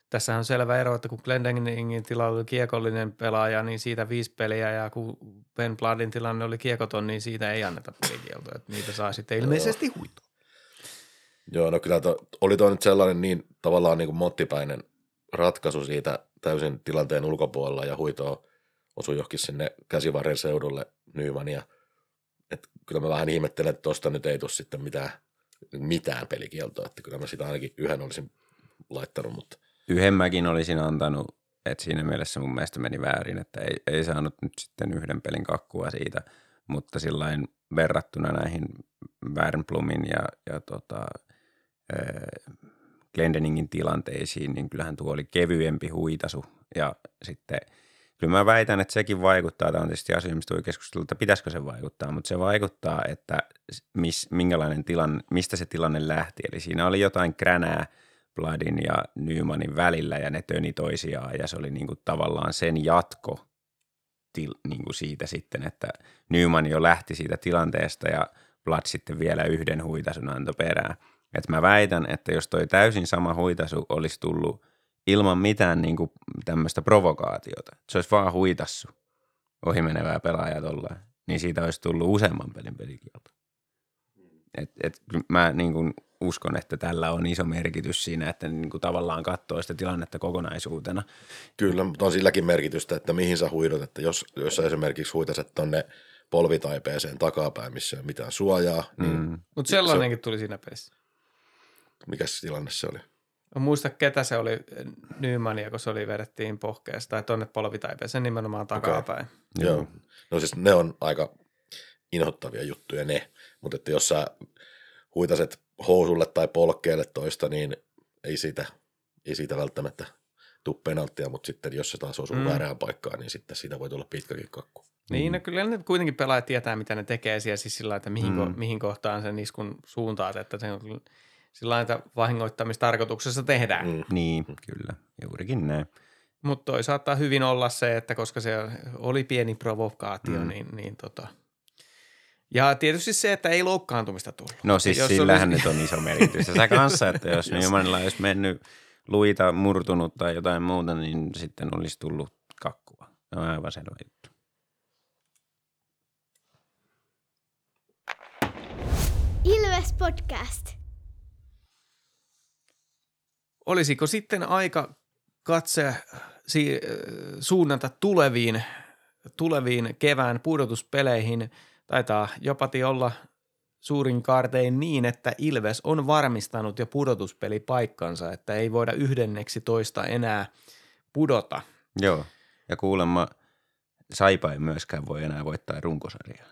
tässä on selvä ero, että kun Glendeningin tilalla oli kiekollinen pelaaja, niin siitä viisi peliä, ja kun Ben Bloodin tilanne oli kiekoton, niin siitä ei anneta pelikieltoa. Että niitä saa sitten ilmeisesti huitoa. Joo, no kyllä to, oli toi nyt sellainen niin tavallaan niin kuin mottipäinen ratkaisu siitä täysin tilanteen ulkopuolella ja huitoa osui johonkin sinne käsivarren seudulle Nymania. Et kyllä mä vähän ihmettelen, että tosta nyt ei tule sitten mitään, mitään pelikieltoa, että kyllä mä sitä ainakin yhden olisin laittanut, mutta Yhden mäkin olisin antanut, että siinä mielessä mun mielestä meni väärin, että ei, ei saanut nyt sitten yhden pelin kakkua siitä, mutta sillain verrattuna näihin Wernblumin ja, ja tota, Glendeningin tilanteisiin, niin kyllähän tuo oli kevyempi huitasu. Ja sitten kyllä mä väitän, että sekin vaikuttaa, tämä on tietysti asia, mistä voi keskustella, että pitäisikö se vaikuttaa, mutta se vaikuttaa, että mis, minkälainen tilanne, mistä se tilanne lähti, eli siinä oli jotain kränää Bladin ja Nymanin välillä ja ne töni toisiaan. Ja se oli niin kuin tavallaan sen jatko til, niin kuin siitä sitten, että Nyman jo lähti siitä tilanteesta ja Blood sitten vielä yhden huitasun antoi perään. Et mä väitän, että jos toi täysin sama huitasu olisi tullut ilman mitään niin kuin tämmöistä provokaatiota, se olisi vaan huitassu ohimenevää pelaajaa tollaan, niin siitä olisi tullut useamman pelin pelikielto. Et, et, mä niin kuin uskon, että tällä on iso merkitys siinä, että niin kuin tavallaan katsoo sitä tilannetta kokonaisuutena. kyllä mutta on silläkin merkitystä, että mihin sä huidot, että jos, jos sä esimerkiksi huitaset tonne polvitaipeeseen takapäin, missä ei ole mitään suojaa, niin Mm. Mutta sellainenkin tuli siinä pelissä. Mikä se tilanne se oli? Mä muista, ketä se oli Nymania, kun se oli vedettiin pohkeesta tai tonne polvitaipeeseen nimenomaan takapäin. Joo. Joo. No siis ne on aika inhottavia juttuja ne, mutta että jos sä huitaset housulle tai polkkeelle toista, niin ei siitä, ei siitä välttämättä tuu penalttia, mutta sitten jos se taas osuu Mm. mm. väärään paikkaan, niin sitten siitä voi tulla pitkäkin kakku. Niin, no kyllä ne kuitenkin pelaajat tietää, mitä ne tekee siellä, siis sillä että mihin, mm. Mm. mihin kohtaan sen iskun suuntaat, että se on sillä lailla, että vahingoittamistarkoituksessa tehdään. Mm. Mm. Niin, kyllä, juurikin näin. Mutta toi saattaa hyvin olla se, että koska se oli pieni provokaatio, mm. Niin, niin tota. Ja tietysti se, että ei loukkaantumista tullut. No siis Jos sillähän olisi- nyt on iso merkitys. Sä kanssa, että jos <laughs> Nymanilla olisi mennyt luita, murtunut tai jotain muuta, niin sitten olisi tullut kakkua. Se on aivan selvä juttu. Ilves Podcast. Olisiko sitten aika katse si- suunnata tuleviin, tuleviin kevään pudotuspeleihin? Taitaa jopati olla suurin kaartein niin, että Ilves on varmistanut jo pudotuspelipaikkansa, että ei voida yhdenneksi toista enää pudota. Joo. Ja kuulemma Saipa ei myöskään voi enää voittaa runkosarjaa.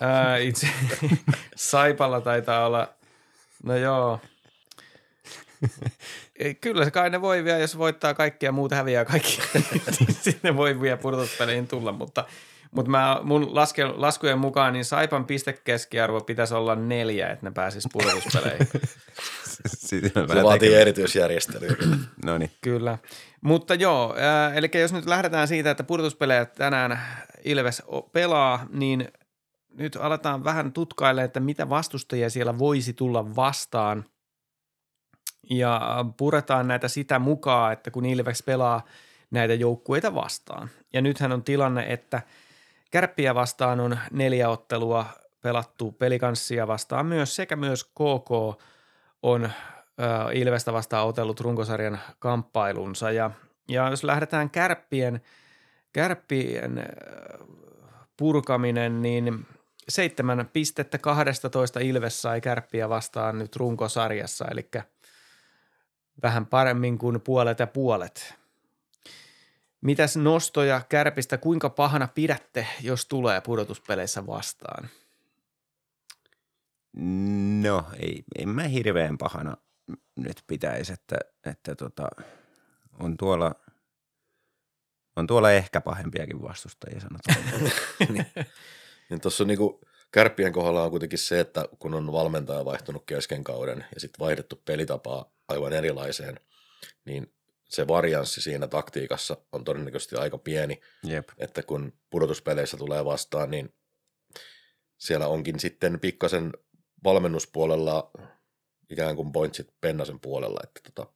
Ää, itse <laughs> Saipalla taitaa olla, no joo. <laughs> Kyllä se kai ne voi vielä, jos voittaa kaikkia muut häviää kaikki, <laughs> sitten voi vielä pudotuspeleihin tulla, mutta, mutta mä, mun laske, laskujen mukaan niin Saipan pistekeskiarvo pitäisi olla neljä, että ne pääsis pudotuspeleihin. <laughs> Sitten Se vaatii erityisjärjestelyä. No niin. Kyllä. Mutta joo, äh, eli jos nyt lähdetään siitä, että pudotuspelejä tänään Ilves pelaa, niin nyt aletaan vähän tutkailemaan, että mitä vastustajia siellä voisi tulla vastaan. Ja puretaan näitä sitä mukaan, että kun Ilves pelaa näitä joukkueita vastaan. Ja nythän on tilanne, että Kärppiä vastaan on neljä ottelua pelattu pelikanssia vastaan myös sekä myös KK on Ilvestä vastaan otellut runkosarjan kamppailunsa. Ja, ja jos lähdetään kärppien, kärppien purkaminen, niin seitsemän pistettä 12 Ilves sai kärppiä vastaan nyt runkosarjassa, eli vähän paremmin kuin puolet ja puolet. Mitäs nostoja kärpistä, kuinka pahana pidätte, jos tulee pudotuspeleissä vastaan? No, ei, en mä hirveän pahana nyt pitäisi, että, että tota, on tuolla on tuolla ehkä pahempiakin vastustajia sanotaan. <laughs> Niin tuossa on niinku Kärppien kohdalla on kuitenkin se, että kun on valmentaja vaihtunut kesken kauden ja sitten vaihdettu pelitapaa aivan erilaiseen, niin se varianssi siinä taktiikassa on todennäköisesti aika pieni, Jep. että kun pudotuspeleissä tulee vastaan, niin siellä onkin sitten pikkasen valmennuspuolella ikään kuin pointsit Pennasen puolella, että tota,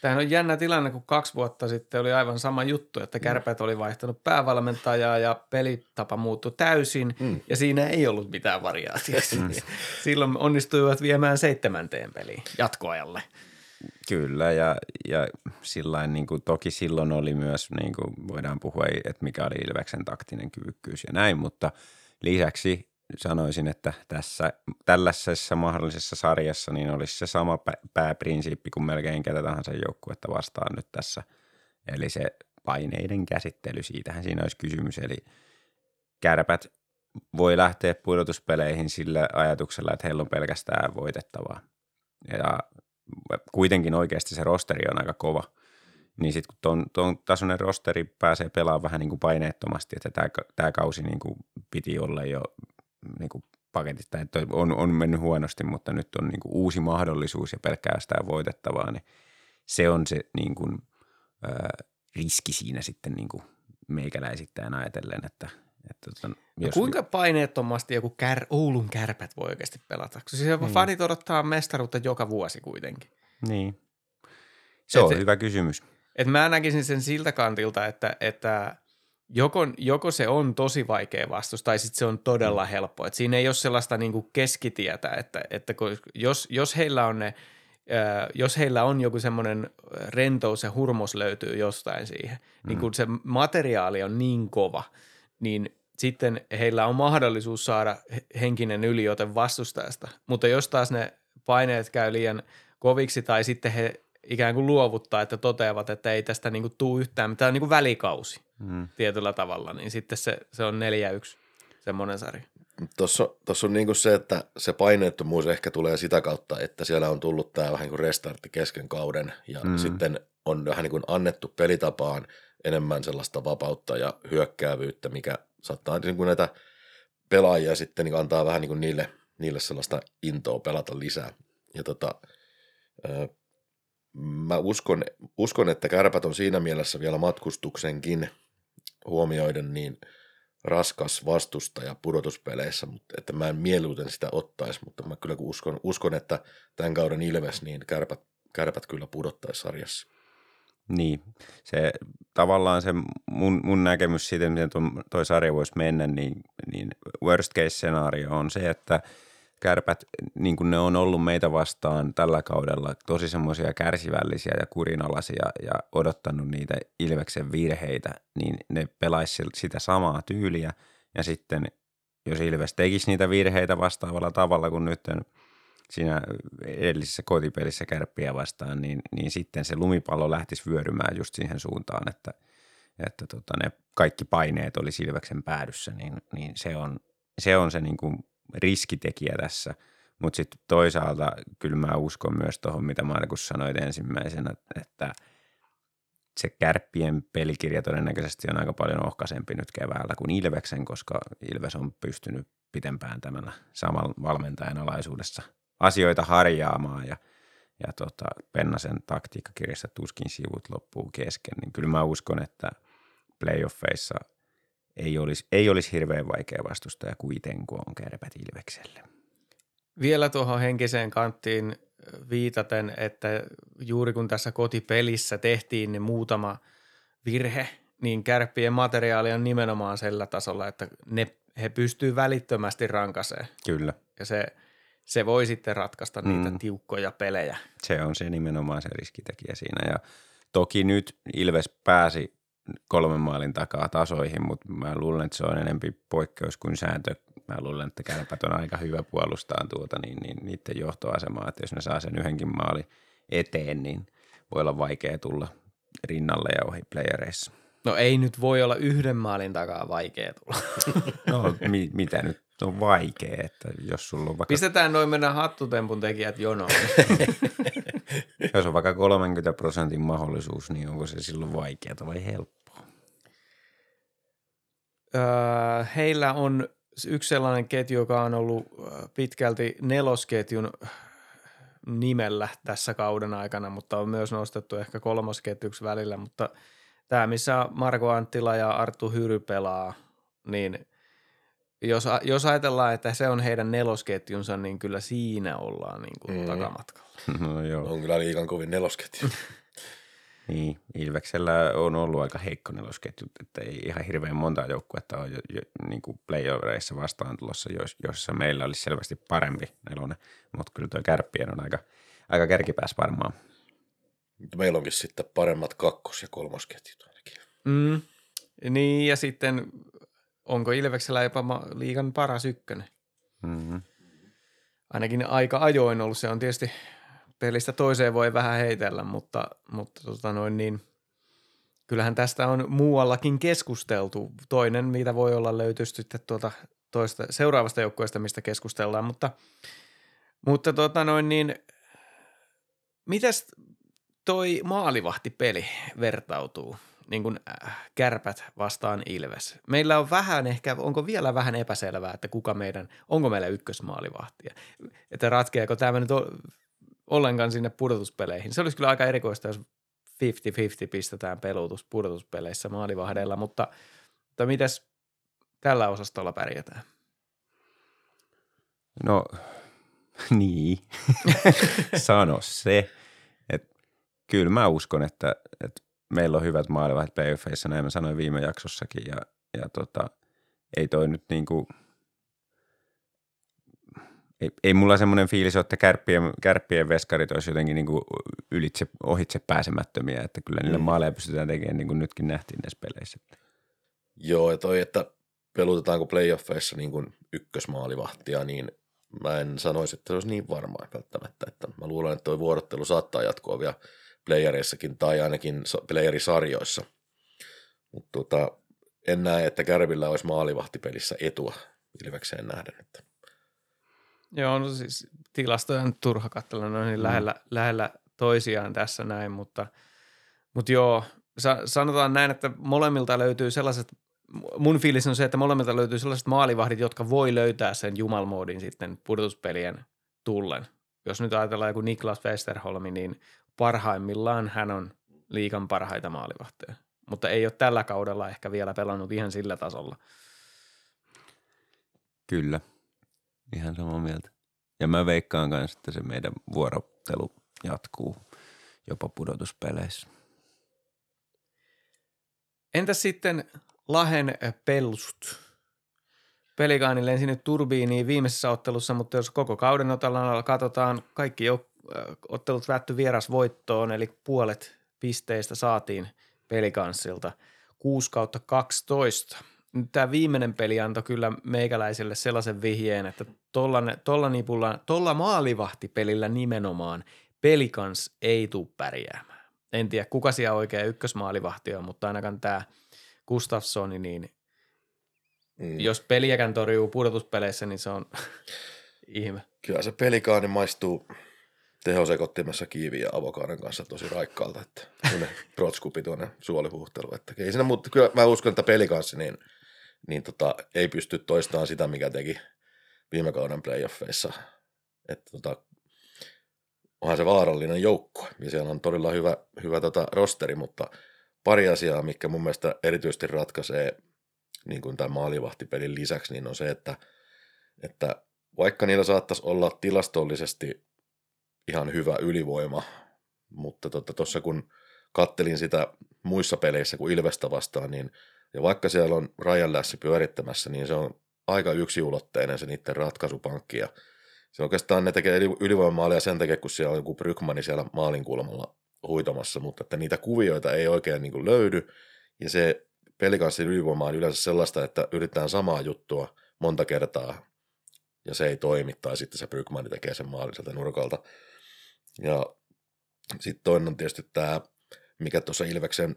Tämähän on jännä tilanne, kun kaksi vuotta sitten oli aivan sama juttu, että kärpät oli vaihtanut päävalmentajaa ja pelitapa muuttui täysin Mm. ja siinä ei ollut mitään variaatiota. <laughs> Silloin onnistuivat viemään seitsemänteen peliin jatkoajalle. Kyllä, ja, ja sillain, niin kuin, toki silloin oli myös, niin kuin voidaan puhua, että mikä oli Ilveksen taktinen kyvykkyys ja näin, mutta lisäksi sanoisin, että tässä tällaisessa mahdollisessa sarjassa niin olisi se sama pä- pääprinsiippi kuin melkein ketä tahansa joukkuetta vastaan nyt tässä. Eli se paineiden käsittely, siitähän siinä olisi kysymys. Eli kärpät voi lähteä pudotuspeleihin sillä ajatuksella, että heillä on pelkästään voitettavaa. Ja kuitenkin oikeasti se rosteri on aika kova. Niin sitten kun ton, ton tasoinen rosteri pääsee pelaamaan vähän niin kuin paineettomasti, että tämä kausi niin kuin piti olla jo niin kuin paketista, että on, on mennyt huonosti, mutta nyt on niin kuin uusi mahdollisuus ja pelkästään voitettavaa, niin se on se niin kuin, ää, riski siinä sitten niin kuin meikäläisittäin ajatellen, että, että tota, No kuinka paineettomasti joku kär, Oulun kärpät voi oikeasti pelata? Koska siis Niin. fanit odottaa mestaruutta joka vuosi kuitenkin. Niin. Se on Et- hyvä kysymys. Et mä näkisin sen siltä kantilta, että, että joko, joko se on tosi vaikea vastus tai sitten se on todella helppo. Et siinä ei ole sellaista niinku keskitietä, että, että kun- jos, jos, heillä on ne, jos heillä on joku semmoinen rentous ja hurmos löytyy jostain siihen, niin kun se materiaali on niin kova, niin sitten heillä on mahdollisuus saada he- henkinen yliote vastustajasta. Mutta jos taas ne paineet käy liian koviksi tai sitten he ikään kuin luovuttaa, että toteavat, että ei tästä niin kuin tuu yhtään mitään niin kuin välikausi Mm. tietyllä tavalla, niin sitten se, se on 4-1 semmoinen sarja. Tuossa tossa on niinku se, että se paineettomuus ehkä tulee sitä kautta, että siellä on tullut tämä vähän niin kuin restartti kesken kauden ja Mm. sitten on vähän niin kuin annettu pelitapaan enemmän sellaista vapautta ja hyökkäävyyttä, mikä saattaa niin kuin näitä pelaajia sitten niin antaa vähän niin kuin niille, niille sellaista intoa pelata lisää. Ja tota, mä uskon, uskon, että kärpät on siinä mielessä vielä matkustuksenkin huomioiden niin raskas vastustaja pudotuspeleissä, mutta että mä en mieluiten sitä ottaisi, mutta mä kyllä uskon, uskon että tämän kauden Ilves, niin kärpät, kärpät kyllä pudottaisi sarjassa. Niin, se tavallaan se mun, mun näkemys siitä, miten tuo, sarja voisi mennä, niin, niin worst case scenario on se, että kärpät, niin kuin ne on ollut meitä vastaan tällä kaudella, tosi semmoisia kärsivällisiä ja kurinalaisia ja odottanut niitä Ilveksen virheitä, niin ne pelaisi sitä samaa tyyliä. Ja sitten jos Ilves tekisi niitä virheitä vastaavalla tavalla kuin nyt siinä edellisessä kotipelissä kärppiä vastaan, niin, niin sitten se lumipallo lähtisi vyörymään just siihen suuntaan, että, että tota, ne kaikki paineet oli Silveksen päädyssä, niin, niin se on se, on se niin kuin riskitekijä tässä. Mutta sitten toisaalta kyllä mä uskon myös tuohon, mitä Markus sanoit ensimmäisenä, että se kärppien pelikirja todennäköisesti on aika paljon ohkaisempi nyt keväällä kuin Ilveksen, koska Ilves on pystynyt pitempään tämän saman valmentajan alaisuudessa asioita harjaamaan ja, ja tota, Pennasen taktiikkakirjassa tuskin sivut loppuu kesken, niin kyllä mä uskon, että playoffeissa ei olisi, ei olisi hirveän vaikea vastustaja kuitenkin on kärpät Ilvekselle. Vielä tuohon henkiseen kanttiin viitaten, että juuri kun tässä kotipelissä tehtiin niin muutama virhe, niin kärppien materiaali on nimenomaan sillä tasolla, että ne, he pystyy välittömästi rankaseen. Kyllä, Ja se, se voi sitten ratkaista niitä Mm. tiukkoja pelejä. se on se nimenomaan se riskitekijä siinä. Ja toki nyt Ilves pääsi kolmen maalin takaa tasoihin, mutta mä luulen, että se on enempi poikkeus kuin sääntö. Mä luulen, että kärpät on aika hyvä puolustaa tuota niin, niin niiden johtoasemaa, että jos ne saa sen yhdenkin maali eteen, niin voi olla vaikea tulla rinnalle ja ohi playereissa. No ei nyt voi olla yhden maalin takaa vaikea tulla. <laughs> No mi- mitä nyt on vaikea, että jos sulla on vaikka, Pistetään noin mennä hattutempun tekijät jonoon. <laughs> jos on vaikka 30 prosentin mahdollisuus, niin onko se silloin vaikeaa vai helppoa? öö, heillä on yksi sellainen ketju, joka on ollut pitkälti nelosketjun nimellä tässä kauden aikana, mutta on myös nostettu ehkä kolmosketjuksi välillä, mutta tämä, missä Marko Anttila ja Arttu Hyry pelaa, niin jos, jos ajatellaan, että se on heidän nelosketjunsa, niin kyllä siinä ollaan niin kuin mm. takamatkalla. <laughs> No joo. On kyllä liikan kovin nelosketju. <laughs> Niin, Ilveksellä on ollut aika heikko nelosketju, että ei ihan hirveän monta joukkuetta ole jo, jo, niin kuin playovereissa vastaan tulossa, joissa meillä olisi selvästi parempi nelonen, mutta kyllä tuo kärppien on aika, aika kärkipääs varmaan. Meillä onkin sitten paremmat kakkos- ja kolmosketjut ainakin. Mm. Niin, ja sitten onko Ilveksellä jopa liikan paras ykkönen? Mm-hmm. Ainakin aika ajoin ollut. Se on tietysti pelistä toiseen voi vähän heitellä, mutta, mutta tota noin niin, kyllähän tästä on muuallakin keskusteltu. Toinen, mitä voi olla, löytyy sitten tuota toista, seuraavasta joukkueesta, mistä keskustellaan, mutta, mutta tota noin niin, mitäs toi maalivahtipeli vertautuu? Niin kuin äh, kärpät vastaan Ilves. Meillä on vähän ehkä, onko vielä vähän epäselvää, että kuka meidän, onko meillä ykkösmaalivahtia. Että ratkeako tämä nyt ollenkaan sinne pudotuspeleihin. Se olisi kyllä aika erikoista, jos 50-50 pistetään pelutus pudotuspeleissä maalivahdeilla, mutta, mutta mitäs tällä osastolla pärjätään? No <laughs> niin, <laughs> sano se. että kyllä mä uskon, että, että meillä on hyvät maalivahdit playoffeissa, näin mä sanoin viime jaksossakin ja, ja tota, ei toi nyt niinku – ei, ei mulla semmoinen fiilis ole, että kärppien, kärppien veskarit olisi jotenkin niin kuin ylitse, ohitse pääsemättömiä, että kyllä niille mm. maaleja pystytään tekemään niin kuin nytkin nähtiin näissä peleissä. Joo, ja toi, että pelutetaanko playoffeissa niin kuin ykkösmaalivahtia, niin mä en sanoisi, että se olisi niin varmaa välttämättä. Että mä luulen, että toi vuorottelu saattaa jatkoa vielä playereissakin tai ainakin playerisarjoissa. Mutta tota, en näe, että Kärvillä olisi maalivahtipelissä etua Ilvekseen nähden. Että Joo, no siis tilastoja on turha katsella, ne on niin mm. lähellä, lähellä toisiaan tässä näin, mutta, mutta joo, sa- sanotaan näin, että molemmilta löytyy sellaiset, mun fiilis on se, että molemmilta löytyy sellaiset maalivahdit, jotka voi löytää sen jumalmoodin sitten pudotuspelien tullen. Jos nyt ajatellaan joku Niklas Westerholmi, niin parhaimmillaan hän on liikan parhaita maalivahtoja, mutta ei ole tällä kaudella ehkä vielä pelannut ihan sillä tasolla. Kyllä. Ihan samaa mieltä. Ja mä veikkaan kanssa, että se meidän vuorottelu jatkuu jopa pudotuspeleissä. Entäs sitten Lahen Pelust? Pelikaani lensi nyt turbiiniin viimeisessä ottelussa, mutta jos koko kauden otella katsotaan, kaikki jo, ottelut väätty vierasvoittoon, eli puolet pisteistä saatiin pelikanssilta 6 kautta 12 tämä viimeinen peli antoi kyllä meikäläiselle sellaisen vihjeen, että tolla, tolla, nipulla, tolla maalivahtipelillä nimenomaan pelikans ei tule pärjäämään. En tiedä, kuka siellä oikein ykkösmaalivahti on, mutta ainakaan tämä Gustafssoni, niin mm. jos peliäkään torjuu pudotuspeleissä, niin se on <laughs> ihme. Kyllä se pelikaani maistuu tehosekottimessa kiiviä avokaaden kanssa tosi raikkaalta, että protskupi tuonne <laughs> suolihuhtelu. Että ei siinä, mutta kyllä mä uskon, että pelikanssi, niin – niin tota, ei pysty toistamaan sitä, mikä teki viime kauden playoffeissa. Että tota, onhan se vaarallinen joukko ja siellä on todella hyvä, hyvä tota rosteri, mutta pari asiaa, mikä mun mielestä erityisesti ratkaisee niin kuin tämän maalivahtipelin lisäksi, niin on se, että, että vaikka niillä saattaisi olla tilastollisesti ihan hyvä ylivoima, mutta tuossa tota, kun kattelin sitä muissa peleissä kuin Ilvestä vastaan, niin ja vaikka siellä on rajan lässi pyörittämässä, niin se on aika yksiulotteinen se niiden ratkaisupankki. Ja se oikeastaan ne tekee ylivoimamaalia sen takia, kun siellä on joku Brykmani siellä maalin kulmalla huitamassa, mutta että niitä kuvioita ei oikein niin löydy. Ja se pelikanssin ylivoima on yleensä sellaista, että yritetään samaa juttua monta kertaa ja se ei toimi, tai sitten se Brykmani tekee sen maalin sieltä nurkalta. Ja sitten toinen on tietysti tämä, mikä tuossa Ilveksen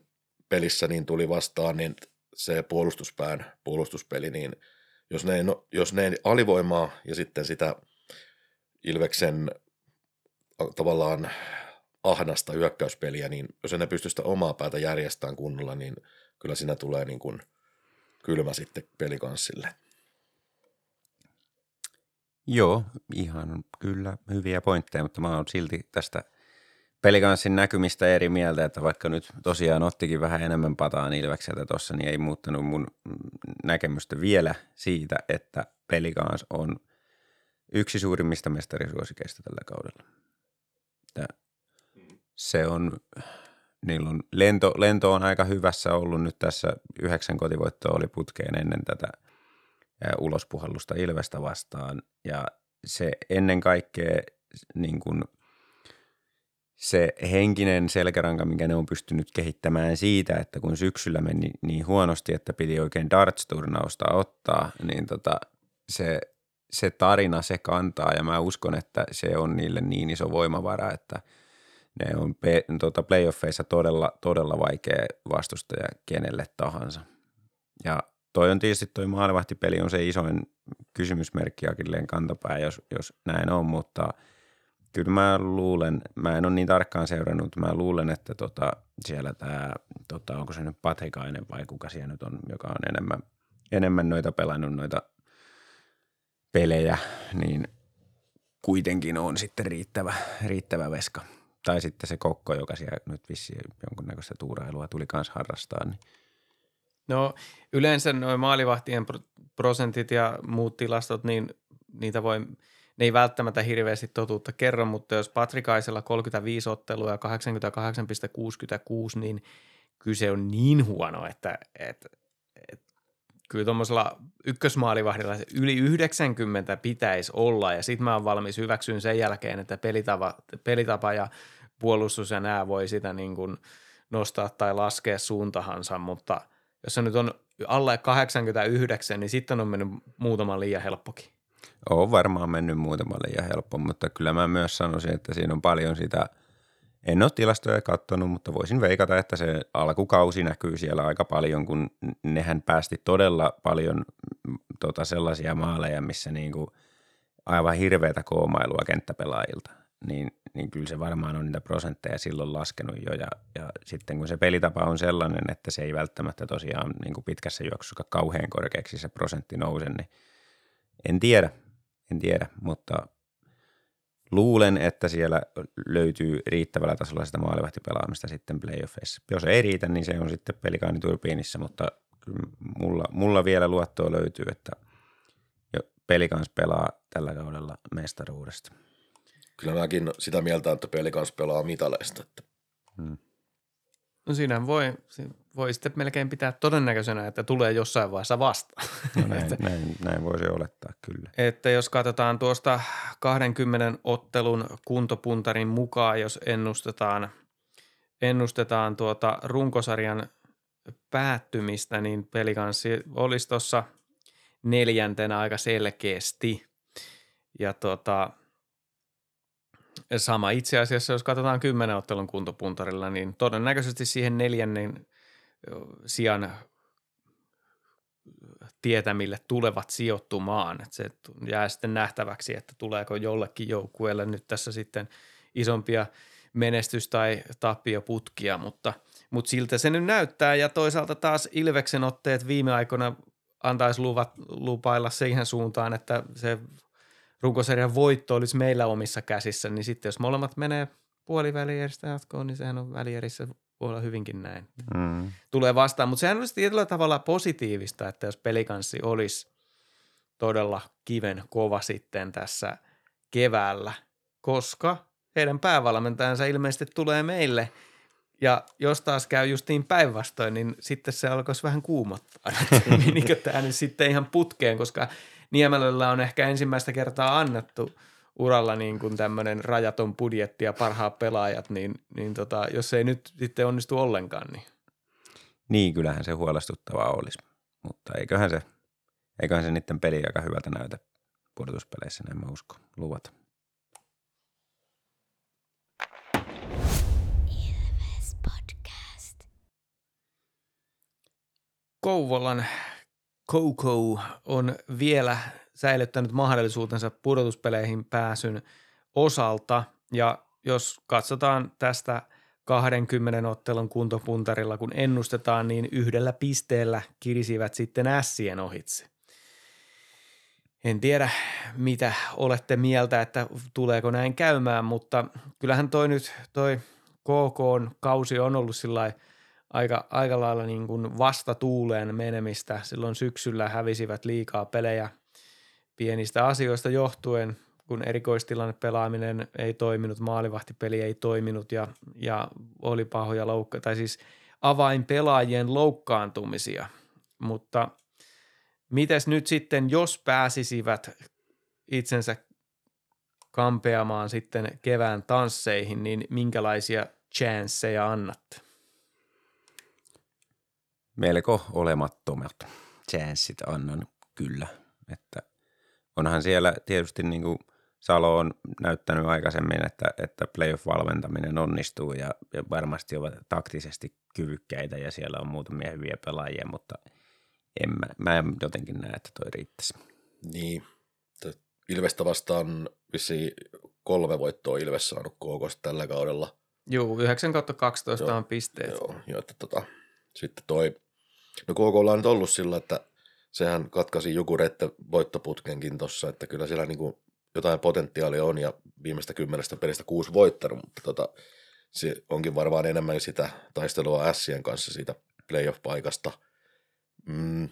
pelissä niin tuli vastaan, niin se puolustuspään puolustuspeli, niin jos ne, no, jos ne alivoimaa ja sitten sitä Ilveksen tavallaan ahnasta hyökkäyspeliä, niin jos ne pystyy sitä omaa päätä järjestämään kunnolla, niin kyllä siinä tulee niin kuin kylmä sitten pelikanssille. Joo, ihan kyllä hyviä pointteja, mutta mä oon silti tästä pelikanssin näkymistä eri mieltä, että vaikka nyt tosiaan ottikin vähän enemmän pataan Ilvekseltä tuossa, niin ei muuttanut mun näkemystä vielä siitä, että pelikans on yksi suurimmista mestarisuosikeista tällä kaudella. Että se on, niillä on lento, lento on aika hyvässä ollut nyt tässä yhdeksän kotivoittoa oli putkeen ennen tätä ulospuhallusta Ilvestä vastaan ja se ennen kaikkea niin kuin – se henkinen selkäranka, minkä ne on pystynyt kehittämään siitä, että kun syksyllä meni niin huonosti, että piti oikein darts-turnausta ottaa, niin tota, se, se tarina, se kantaa ja mä uskon, että se on niille niin iso voimavara, että ne on pe, tota playoffeissa todella, todella vaikea vastustaja kenelle tahansa. Ja toi on tietysti toi maalivahtipeli on se isoin kysymysmerkki Akilleen kantapää, jos, jos näin on, mutta – kyllä mä luulen, mä en ole niin tarkkaan seurannut, mä luulen, että tota, siellä tämä, tota, onko se nyt Patekainen vai kuka siellä nyt on, joka on enemmän, enemmän noita pelannut noita pelejä, niin kuitenkin on sitten riittävä, riittävä veska. Tai sitten se kokko, joka siellä nyt vissiin jonkunnäköistä tuurailua tuli kanssa harrastaa. Niin. No yleensä noin maalivahtien prosentit ja muut tilastot, niin niitä voi – ne ei välttämättä hirveästi totuutta kerro, mutta jos Patrikaisella 35 ottelua ja 88,66, niin kyse on niin huono, että, että, että kyllä tuommoisella ykkösmaalivahdilla yli 90 pitäisi olla. Ja sitten mä oon valmis hyväksyyn sen jälkeen, että pelitapa, pelitapa ja puolustus ja nämä voi sitä niin kuin nostaa tai laskea suuntahansa, mutta jos se nyt on alle 89, niin sitten on mennyt muutama liian helppokin. On varmaan mennyt muutamalle ja helppo, mutta kyllä mä myös sanoisin, että siinä on paljon sitä, en ole tilastoja katsonut, mutta voisin veikata, että se alkukausi näkyy siellä aika paljon, kun nehän päästi todella paljon mm, tota sellaisia maaleja, missä niinku aivan hirveätä koomailua kenttäpelaajilta. Niin, niin kyllä se varmaan on niitä prosentteja silloin laskenut jo ja, ja sitten kun se pelitapa on sellainen, että se ei välttämättä tosiaan niin kuin pitkässä juoksussa kauhean korkeaksi se prosentti nouse, niin en tiedä – en tiedä, mutta luulen, että siellä löytyy riittävällä tasolla sitä maalivahtipelaamista sitten playoffeissa. Jos ei riitä, niin se on sitten pelikaani turbiinissa, mutta mulla, mulla vielä luottoa löytyy, että pelikans pelaa tällä kaudella mestaruudesta. Kyllä mäkin sitä mieltä, että pelikans pelaa mitaleista. Että. Hmm. No siinä voi, voi sitten melkein pitää todennäköisenä, että tulee jossain vaiheessa vastaan. No <laughs> näin, että, näin, näin voisi olettaa kyllä. Että jos katsotaan tuosta 20 ottelun kuntopuntarin mukaan, jos ennustetaan, ennustetaan tuota runkosarjan päättymistä, niin pelikanssi olisi tuossa neljäntenä aika selkeästi. Ja tuota, Sama itse asiassa, jos katsotaan kymmenen ottelun kuntopuntarilla, niin todennäköisesti siihen neljännen sijan tietämille tulevat sijoittumaan. Että se jää sitten nähtäväksi, että tuleeko jollekin joukkueelle nyt tässä sitten isompia menestys- tai tappioputkia, mutta, mutta siltä se nyt näyttää. Ja toisaalta taas Ilveksen otteet viime aikoina antaisi luvat, lupailla siihen suuntaan, että se runkosarjan voitto olisi meillä omissa käsissä, niin sitten jos molemmat menee puolivälieristä jatkoon, niin sehän on välierissä voi olla hyvinkin näin. Mm. Tulee vastaan, mutta sehän olisi tietyllä tavalla positiivista, että jos pelikanssi olisi todella kiven kova sitten tässä keväällä, koska heidän päävalmentajansa ilmeisesti tulee meille – ja jos taas käy justiin päinvastoin, niin sitten se alkoisi vähän kuumottaa. <laughs> Menikö tämä nyt sitten ihan putkeen, koska Niemelällä on ehkä ensimmäistä kertaa annettu uralla niin kuin tämmöinen rajaton budjetti ja parhaat pelaajat, niin, niin tota, jos ei nyt sitten onnistu ollenkaan, niin. Niin, kyllähän se huolestuttavaa olisi, mutta eiköhän se, eiköhän se niiden peli aika hyvältä näytä pudotuspeleissä, näin mä uskon, luvata. Kouvolan Coco on vielä säilyttänyt mahdollisuutensa pudotuspeleihin pääsyn osalta. Ja jos katsotaan tästä 20 ottelun kuntopuntarilla, kun ennustetaan, niin yhdellä pisteellä kirisivät sitten ässien ohitse. en tiedä, mitä olette mieltä, että tuleeko näin käymään, mutta kyllähän toi nyt, toi KK kausi on ollut sillä aika, aika lailla niin kuin vastatuuleen menemistä. Silloin syksyllä hävisivät liikaa pelejä pienistä asioista johtuen, kun erikoistilanne pelaaminen ei toiminut, maalivahtipeli ei toiminut ja, ja oli pahoja loukka, tai siis avainpelaajien loukkaantumisia. Mutta mites nyt sitten, jos pääsisivät itsensä kampeamaan sitten kevään tansseihin, niin minkälaisia chanceja annatte? Melko olemattomat chanssit annan kyllä. Että onhan siellä tietysti niin kuin Salo on näyttänyt aikaisemmin, että, että playoff-valmentaminen onnistuu ja, ja varmasti ovat taktisesti kyvykkäitä ja siellä on muutamia hyviä pelaajia, mutta en mä, mä en jotenkin näe, että toi riittäisi. Niin. Ilvestä vastaan vissiin kolme voittoa Ilves saanut KK tällä kaudella. Joo, 9 kautta 12 Joo, on pisteet. Joo, jo, että tota, sitten toi, no KK on nyt ollut sillä, että sehän katkaisi Jukureitten voittoputkenkin tossa, että kyllä siellä niinku jotain potentiaalia on ja viimeistä kymmenestä pelistä kuusi voittanut, mutta tota, se onkin varmaan enemmän sitä taistelua Ässien kanssa siitä playoff-paikasta. Mm.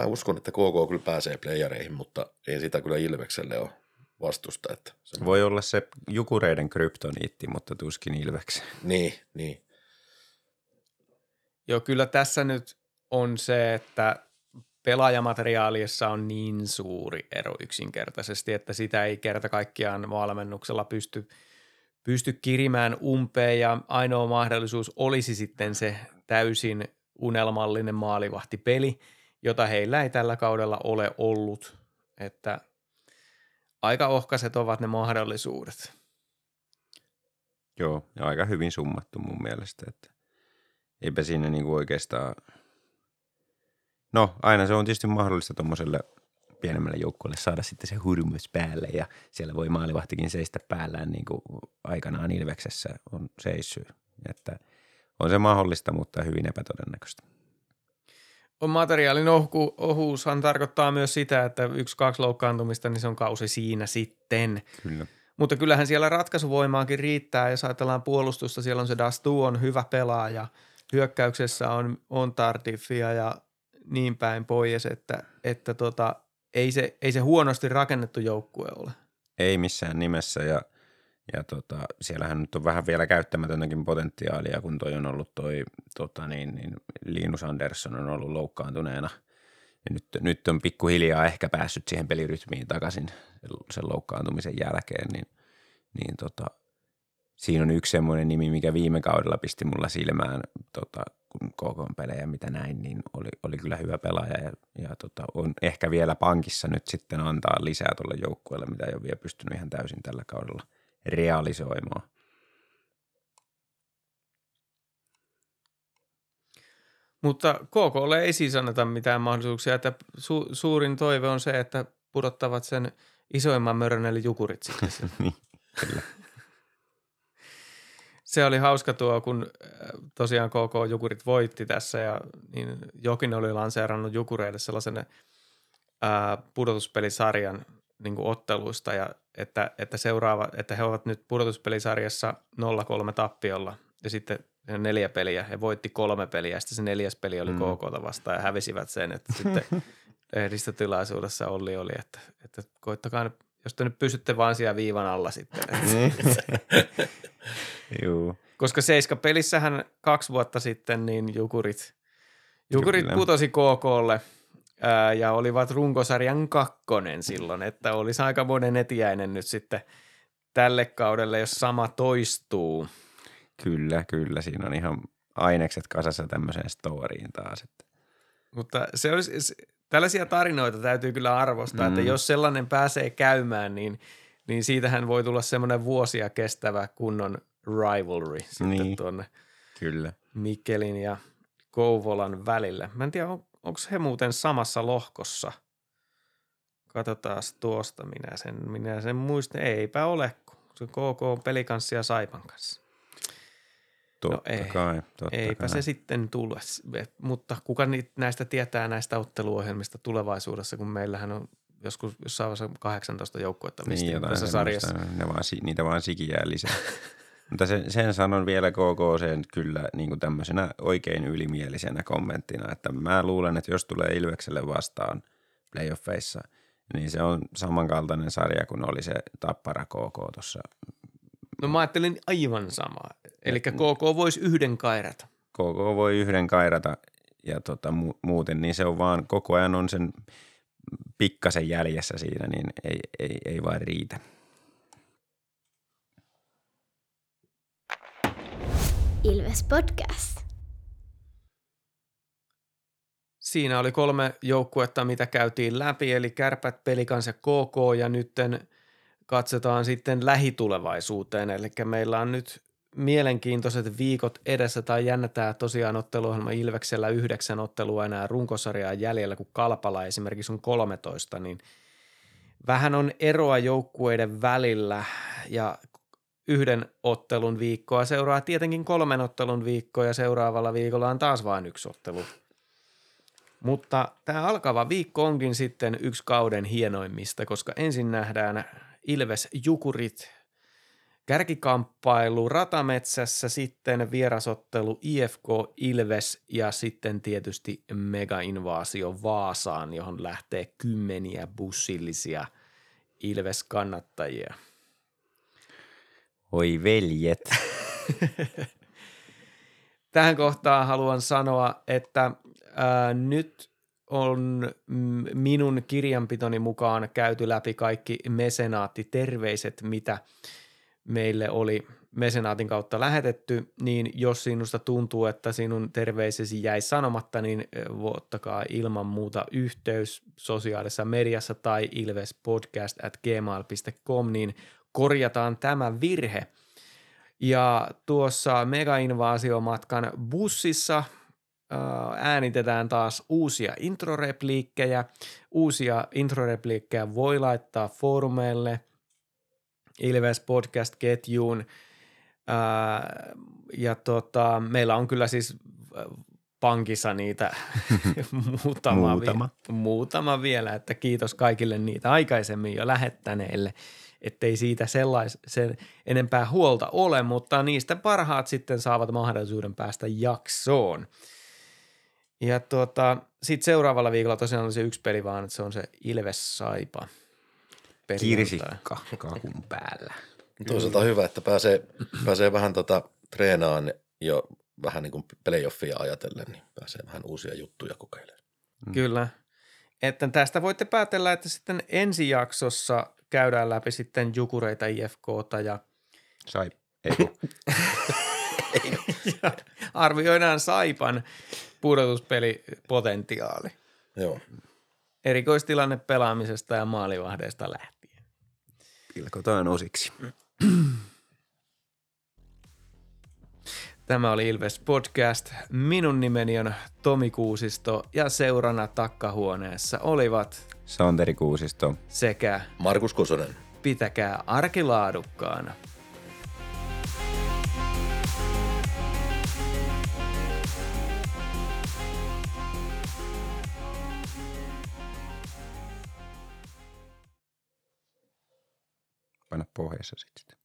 Mä uskon, että KK kyllä pääsee playereihin, mutta ei sitä kyllä Ilvekselle ole vastusta. Että se... Voi olla se Jukureiden kryptoniitti, mutta tuskin Ilvekseen. Niin, niin. Joo, kyllä tässä nyt on se, että pelaajamateriaalissa on niin suuri ero yksinkertaisesti, että sitä ei kerta kaikkiaan valmennuksella pysty, pysty kirimään umpeen ja ainoa mahdollisuus olisi sitten se täysin unelmallinen maalivahtipeli, jota heillä ei tällä kaudella ole ollut, että aika ohkaiset ovat ne mahdollisuudet. Joo, ja aika hyvin summattu mun mielestä, että eipä siinä niinku oikeastaan, no aina se on tietysti mahdollista tuommoiselle pienemmälle joukkueelle saada sitten se hurmys päälle ja siellä voi maalivahtikin seistä päällään niin kuin aikanaan Ilveksessä on seissyt, että on se mahdollista, mutta hyvin epätodennäköistä. On materiaalin ohku, ohuushan tarkoittaa myös sitä, että yksi, kaksi loukkaantumista, niin se on kausi siinä sitten. Kyllä. Mutta kyllähän siellä ratkaisuvoimaakin riittää, jos ajatellaan puolustusta, siellä on se Dastu on hyvä pelaaja, hyökkäyksessä on, on Tardifia ja niin päin pois, että, että tota, ei, se, ei se huonosti rakennettu joukkue ole. Ei missään nimessä ja, ja tota, siellähän nyt on vähän vielä käyttämätöntäkin potentiaalia, kun toi on ollut toi tota niin, niin Linus Andersson on ollut loukkaantuneena. Ja nyt, nyt on pikkuhiljaa ehkä päässyt siihen pelirytmiin takaisin sen loukkaantumisen jälkeen, niin, niin tota, siinä on yksi semmoinen nimi, mikä viime kaudella pisti mulla silmään, tota, kun KK-pelejä mitä näin, niin oli, oli kyllä hyvä pelaaja ja, ja tota, on ehkä vielä pankissa nyt sitten antaa lisää tuolle joukkueelle, mitä ei ole vielä pystynyt ihan täysin tällä kaudella realisoimaan. Mutta KKlle ei siis anneta mitään mahdollisuuksia, että su- suurin toive on se, että pudottavat sen isoimman mörön eli jukurit sitten. <laughs> niin, kyllä. Se oli hauska tuo, kun äh, tosiaan KK Jukurit voitti tässä ja niin Jokin oli lanseerannut Jukureille sellaisen ää, pudotuspelisarjan niin kuin otteluista ja että, että, seuraava, että he ovat nyt pudotuspelisarjassa 0-3 tappiolla ja sitten neljä peliä. He voitti kolme peliä ja sitten se neljäs peli oli mm. KKta vastaan ja hävisivät sen, että sitten <laughs> lehdistötilaisuudessa Olli oli, että, että koittakaa nyt, jos te nyt pysytte vaan siellä viivan alla sitten. Että. <laughs> <laughs> Juu. Koska Seiska pelissähän kaksi vuotta sitten niin Jukurit, Jukurit Kyllä. putosi KKlle ää, ja olivat runkosarjan kakkonen silloin, että olisi aika monen etiäinen nyt sitten tälle kaudelle, jos sama toistuu. Kyllä, kyllä. Siinä on ihan ainekset kasassa tämmöiseen storyin taas. Että. Mutta se olisi, tällaisia tarinoita täytyy kyllä arvostaa, mm. että jos sellainen pääsee käymään, niin, niin siitähän voi tulla semmoinen vuosia kestävä kunnon rivalry sitten Niin. tuonne Kyllä. Mikkelin ja Kouvolan välillä. Mä en tiedä, on, onko he muuten samassa lohkossa. Katsotaan tuosta, minä sen, minä sen muistan. Eipä ole, kun se KK on pelikanssi ja Saipan kanssa. Totta ei. kai. Totta Eipä kai. se sitten tule, mutta kuka niitä, näistä tietää näistä otteluohjelmista tulevaisuudessa, kun meillähän on joskus jossain vaiheessa 18 joukkuetta niin, tässä sarjassa. Ne vaan, niitä vaan sikiää lisää. <laughs> Mutta sen, sen sanon vielä KK sen kyllä niin kuin tämmöisenä oikein ylimielisenä kommenttina, että mä luulen, että jos tulee Ilvekselle vastaan playoffeissa, niin se on samankaltainen sarja kuin oli se Tappara KK tuossa. No mä ajattelin aivan samaa. Eli KK voisi yhden kairata. KK voi yhden kairata ja tota, mu- muuten, niin se on vaan koko ajan on sen pikkasen jäljessä siinä, niin ei, ei, ei vaan riitä. Ilves Podcast. Siinä oli kolme joukkuetta, mitä käytiin läpi, eli Kärpät, Pelikans ja KK, ja nytten katsotaan sitten lähitulevaisuuteen, eli meillä on nyt mielenkiintoiset viikot edessä, tai jännätään tosiaan otteluohjelma Ilveksellä yhdeksän ottelua enää runkosarjaa jäljellä, kun Kalpala esimerkiksi on 13, niin vähän on eroa joukkueiden välillä, ja yhden ottelun viikkoa seuraa tietenkin kolmen ottelun viikkoa, ja seuraavalla viikolla on taas vain yksi ottelu. Mutta tämä alkava viikko onkin sitten yksi kauden hienoimmista, koska ensin nähdään Ilves Jukurit kärkikamppailu Ratametsässä, sitten vierasottelu IFK Ilves ja sitten tietysti mega-invaasio Vaasaan, johon lähtee kymmeniä bussillisia Ilves-kannattajia. Oi veljet. <laughs> Tähän kohtaan haluan sanoa, että ää, nyt on mm, minun kirjanpitoni mukaan käyty läpi kaikki mesenaattiterveiset, mitä meille oli mesenaatin kautta lähetetty, niin jos sinusta tuntuu, että sinun terveisesi jäi sanomatta, niin ottakaa ilman muuta yhteys sosiaalisessa mediassa tai ilvespodcast at gmail.com, niin korjataan tämä virhe. Ja tuossa megainvaasiomatkan bussissa äänitetään taas uusia introrepliikkejä. Uusia introrepliikkejä voi laittaa foorumeille, Ilves Podcast-ketjuun. Ää, ja tota, meillä on kyllä siis ää, pankissa niitä muutama, <laughs> Muutama. Vi- muutama vielä, että kiitos kaikille niitä aikaisemmin jo lähettäneille, ettei siitä sellais, sen enempää huolta ole, mutta niistä parhaat sitten saavat mahdollisuuden päästä jaksoon. Ja tota, sitten seuraavalla viikolla tosiaan oli se yksi peli vaan, että se on se Ilves Saipa. Kirsikka kakun päällä. Toisaalta hyvä, että pääsee, pääsee vähän tota, treenaan jo vähän niin kuin playoffia ajatellen, niin pääsee vähän uusia juttuja kokeilemaan. Kyllä. Että tästä voitte päätellä, että sitten ensi jaksossa käydään läpi sitten Jukureita, IFKta ja, Sai. Ei, <laughs> <laughs> ja arvioidaan Saipan pudotuspelipotentiaali. Joo. Erikoistilanne pelaamisesta ja maalivahdeesta lähtien. pilkotaan osiksi. Tämä oli Ilves Podcast. Minun nimeni on Tomi Kuusisto ja seurana takkahuoneessa olivat Santeri Kuusisto. sekä Markus Kosonen. pitäkää arkilaadukkaana. Paina pohjassa sitten.